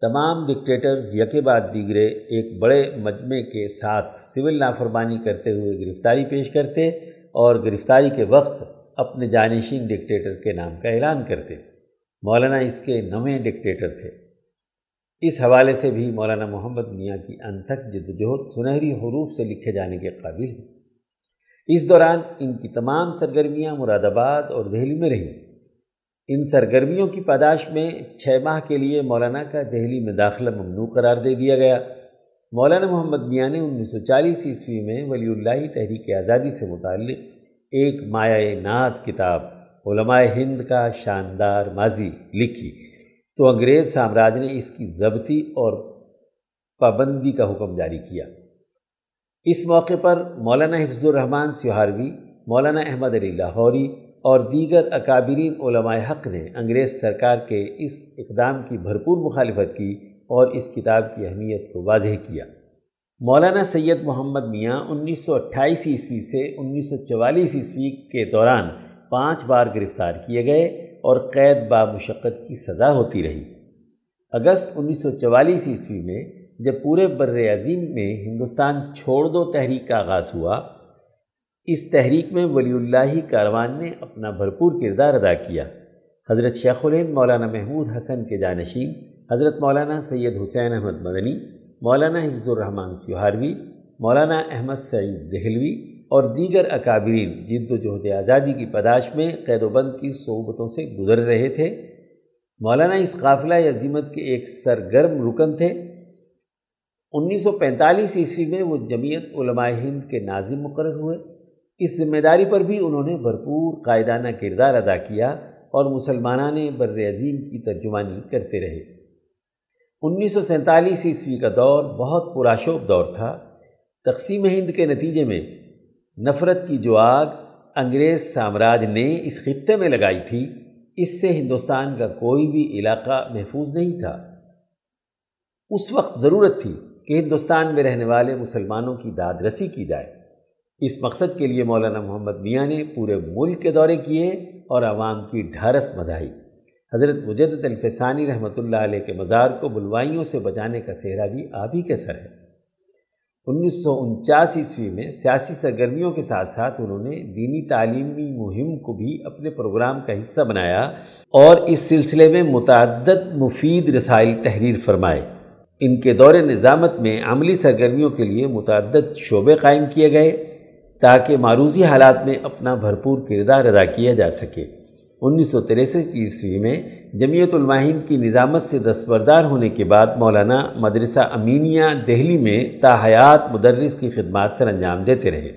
تمام ڈکٹیٹرز یکے بعد دیگرے ایک بڑے مجمع کے ساتھ سول نافرمانی کرتے ہوئے گرفتاری پیش کرتے اور گرفتاری کے وقت اپنے جانشین ڈکٹیٹر کے نام کا اعلان کرتے۔ مولانا اس کے نویں ڈکٹیٹر تھے۔ اس حوالے سے بھی مولانا محمد میاں کی انتھک جدوجہد سنہری حروف سے لکھے جانے کے قابل ہیں۔ اس دوران ان کی تمام سرگرمیاں مراد آباد اور دہلی میں رہیں۔ ان سرگرمیوں کی پاداش میں چھ ماہ کے لیے مولانا کا دہلی میں داخلہ ممنوع قرار دے دیا گیا۔ مولانا محمد میاں نے انیس سو چالیس عیسوی میں ولی اللہ تحریک آزادی سے متعلق ایک مایہ ناز کتاب علماء ہند کا شاندار ماضی لکھی۔ تو انگریز سامراج نے اس کی ضبطی اور پابندی کا حکم جاری کیا۔ اس موقع پر مولانا حفظ الرحمن سہاروی مولانا احمد علی لاہوری اور دیگر اکابرین علماء حق نے انگریز سرکار کے اس اقدام کی بھرپور مخالفت کی اور اس کتاب کی اہمیت کو واضح کیا۔ مولانا سید محمد میاں انیس سو اٹھائیس عیسوی سے انیس سو چوالیس عیسوی کے دوران پانچ بار گرفتار کیے گئے۔ اور قید با مشقت کی سزا ہوتی رہی۔ اگست انیس سو چوالیس عیسوی میں جب پورے بر عظیم میں ہندوستان چھوڑ دو تحریک کا آغاز ہوا، اس تحریک میں ولی اللہ کاروان نے اپنا بھرپور کردار ادا کیا۔ حضرت شیخ الہند، مولانا محمود حسن کے جانشین، حضرت مولانا سید حسین احمد مدنی، مولانا حفظ الرحمن سیوہاروی، مولانا احمد سعید دہلوی اور دیگر اکابرین جد و جہد آزادی کی پداش میں قید و بند کی صحبتوں سے گزر رہے تھے، مولانا اس قافلہ عظیمت کے ایک سرگرم رکن تھے۔ انیس سو پینتالیس عیسوی میں وہ جمعیت علماء ہند کے ناظم مقرر ہوئے۔ اس ذمہ داری پر بھی انہوں نے بھرپور قائدانہ کردار ادا کیا اور مسلمانان بر عظیم کی ترجمانی کرتے رہے۔ انیس سو سینتالیس عیسوی کا دور بہت پراشوب دور تھا۔ تقسیم ہند کے نتیجے میں نفرت کی جو آگ انگریز سامراج نے اس خطے میں لگائی تھی، اس سے ہندوستان کا کوئی بھی علاقہ محفوظ نہیں تھا۔ اس وقت ضرورت تھی کہ ہندوستان میں رہنے والے مسلمانوں کی داد رسی کی جائے۔ اس مقصد کے لیے مولانا محمد میاں نے پورے ملک کے دورے کیے اور عوام کی ڈھارس مدائی حضرت مجدد الفسانی رحمۃ اللہ علیہ کے مزار کو بلوائیوں سے بچانے کا سہرا بھی آپ ہی کے سر ہے۔ انیس سو انچاس عیسوی میں سیاسی سرگرمیوں کے ساتھ ساتھ انہوں نے دینی تعلیمی مہم کو بھی اپنے پروگرام کا حصہ بنایا اور اس سلسلے میں متعدد مفید رسائل تحریر فرمائے۔ ان کے دور نظامت میں عملی سرگرمیوں کے لیے متعدد شعبے قائم کیے گئے تاکہ معروضی حالات میں اپنا بھرپور کردار ادا کیا جا سکے۔ انیس سو تریسٹھ عیسوی میں جمعیت الماہین کی نظامت سے دستبردار ہونے کے بعد مولانا مدرسہ امینیہ دہلی میں تاحیات مدرس کی خدمات سر انجام دیتے رہے۔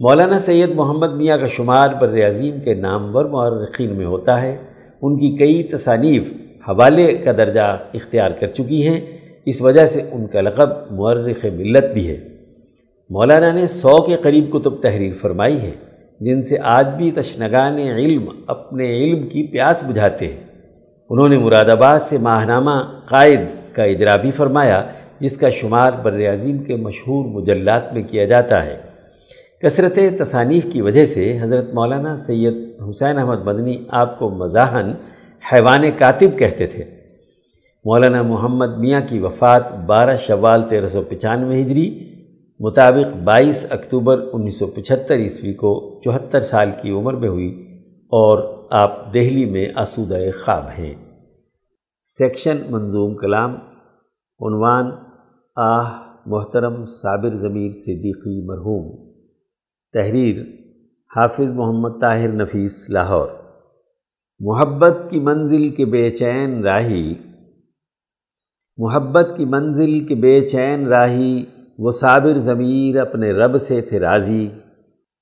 مولانا سید محمد میاں کا شمار بر عظیم کے نامور مورخین میں ہوتا ہے۔ ان کی کئی تصانیف حوالے کا درجہ اختیار کر چکی ہیں۔ اس وجہ سے ان کا لقب مورخ ملت بھی ہے۔ مولانا نے سو کے قریب کتب تحریر فرمائی ہے۔ جن سے آج بھی تشنگان علم اپنے علم کی پیاس بجھاتے ہیں۔ انہوں نے مراد آباد سے ماہنامہ قائد کا اجرا بھی فرمایا، جس کا شمار بر عظیم کے مشہور مجلات میں کیا جاتا ہے۔ کثرت تصانیف کی وجہ سے حضرت مولانا سید حسین احمد مدنی آپ کو مزاحن حیوان کاتب کہتے تھے۔ مولانا محمد میاں کی وفات بارہ شوال تیرہ سو پچانوے ہجری مطابق بائیس اکتوبر انیس سو پچہتر عیسوی کو چوہتر سال کی عمر میں ہوئی اور آپ دہلی میں آسودہ خواب ہیں۔ سیکشن منظوم کلام، عنوان آہ محترم صابر ضمیر صدیقی مرحوم۔ تحریر، حافظ محمد طاہر نفیس، لاہور۔ محبت کی منزل کے بے چین راہی۔ محبت کی منزل کے بے چین راہی۔ وہ صابر ضمیر اپنے رب سے تھے راضی۔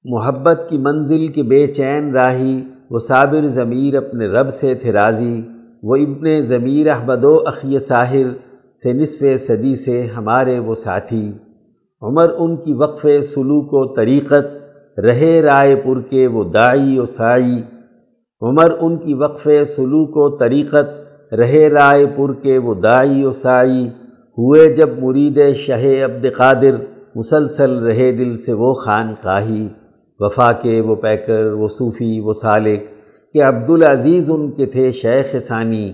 محبت کی منزل کے بے چین راہی، وہ صابر ضمیر اپنے رب سے تھے راضی۔ وہ ابن ضمیر احمد و اخی ساحر تھے نصف صدی سے ہمارے وہ ساتھی۔ عمر ان کی وقف سلوک و طریقت، رہے رائے پور کے وہ دائی و سائی۔ عمر ان کی وقف سلوک و طریقت، رہے رائے پور کے وہ دائی و سائی۔ ہوئے جب مرید شہ عبد قادر مسلسل رہے دل سے وہ خان قاہی وفا کے وہ پیکر، وہ صوفی، وہ سالک، کہ عبدالعزیز ان کے تھے شیخ ثانی۔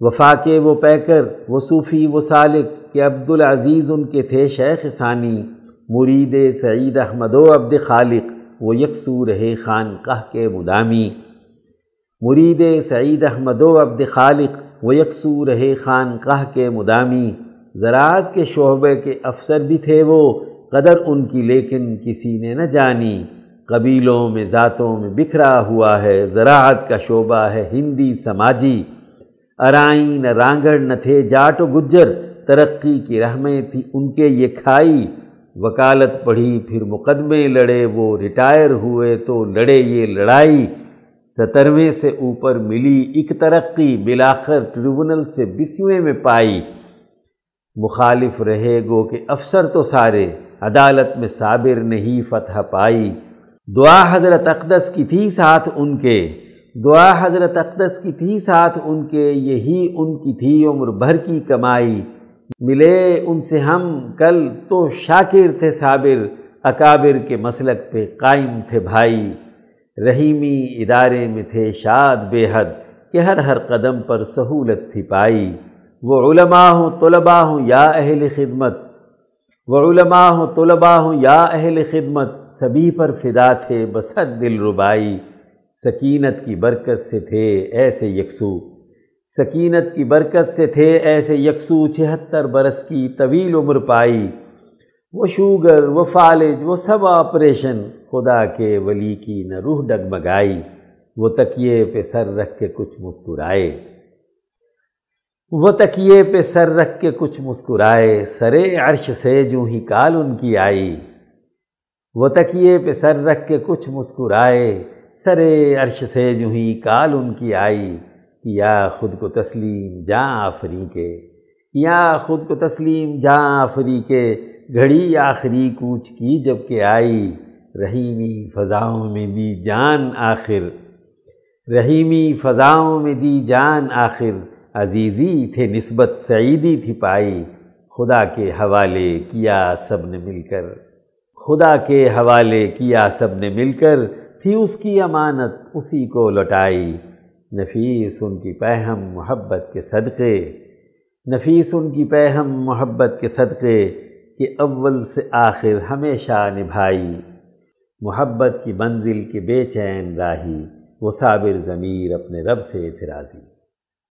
وفا کے وہ پیکر، وہ صوفی، وہ سالک، کہ عبدالعزیز ان کے تھے شیخ ثانی۔ مرید سعید احمد و عبد خالق، وہ یکسو رہے خان قہ کے مدامی۔ مرید سعید احمد و عبد خالق وہ یکسو رہے خانقاہ کے مدامی۔ زراعت کے شعبے کے افسر بھی تھے وہ، قدر ان کی، لیکن کسی نے نہ جانی۔ قبیلوں میں، ذاتوں میں بکھرا ہوا ہے، زراعت کا شعبہ ہے ہندی سماجی۔ ارائیں نہ رانگڑ نہ تھے جاٹ و گجر، ترقی کی رحمیں تھی ان کے یہ کھائی۔ وکالت پڑھی، پھر مقدمے لڑے، وہ ریٹائر ہوئے تو لڑے یہ لڑائی۔ سترویں سے اوپر ملی ایک ترقی بلاخر ٹریبونل سے بسویں میں پائی۔ مخالف رہے گو کہ افسر تو سارے، عدالت میں صابر نہیں فتح پائی۔ دعا حضرت اقدس کی تھی ساتھ ان کے۔ دعا حضرت اقدس کی تھی ساتھ ان کے، یہی ان کی تھی عمر بھر کی کمائی۔ ملے ان سے ہم کل تو شاکر تھے صابر، اکابر کے مسلک پہ قائم تھے بھائی۔ رحیمی ادارے میں تھے شاد بے حد کہ ہر ہر قدم پر سہولت تھی پائی۔ وہ علماء ہوں، طلباء ہوں، یا اہل خدمت۔ وہ علماء ہوں، طلباء ہوں، یا اہل خدمت۔ سبھی پر فدا تھے بسد دل ربائی۔ سکینت کی برکت سے تھے ایسے یکسو۔ سکینت کی برکت سے تھے ایسے یکسو۔ چھہتر برس کی طویل عمر پائی۔ وہ شوگر، وہ فالج، وہ سب آپریشن خدا کے ولی کی نہ روح ڈگمگائی، وہ تکیے پہ سر رکھ کے کچھ مسکرائے۔ وہ تکیے پہ سر رکھ کے کچھ مسکرائے، سرے عرش سے جو ہی کال ان کی آئی۔ وہ تکیے پہ سر رکھ کے کچھ مسکرائے، سرے عرش سے جو ہی کال ان کی آئی۔ یا خود کو تسلیم جاں آفری کے یا خود کو تسلیم جاں آفری کے گھڑی آخری کوچ کی جبکہ آئی، رحیمی فضاؤں میں دی جان آخر۔ رحیمی فضاؤں میں دی جان آخر۔ عزیزی تھے نسبت، سعیدی تھی پائی۔ خدا کے حوالے کیا سب نے مل کر۔ خدا کے حوالے کیا سب نے مل کر۔ تھی اس کی امانت، اسی کو لوٹائی۔ نفیس ان کی پہم محبت کے صدقے۔ نفیس ان کی پہم محبت کے صدقے۔ کہ اول سے آخر ہمیشہ نبھائی، محبت کی منزل کے بے چین راہی، وہ صابر ضمیر اپنے رب سے اعتراضی۔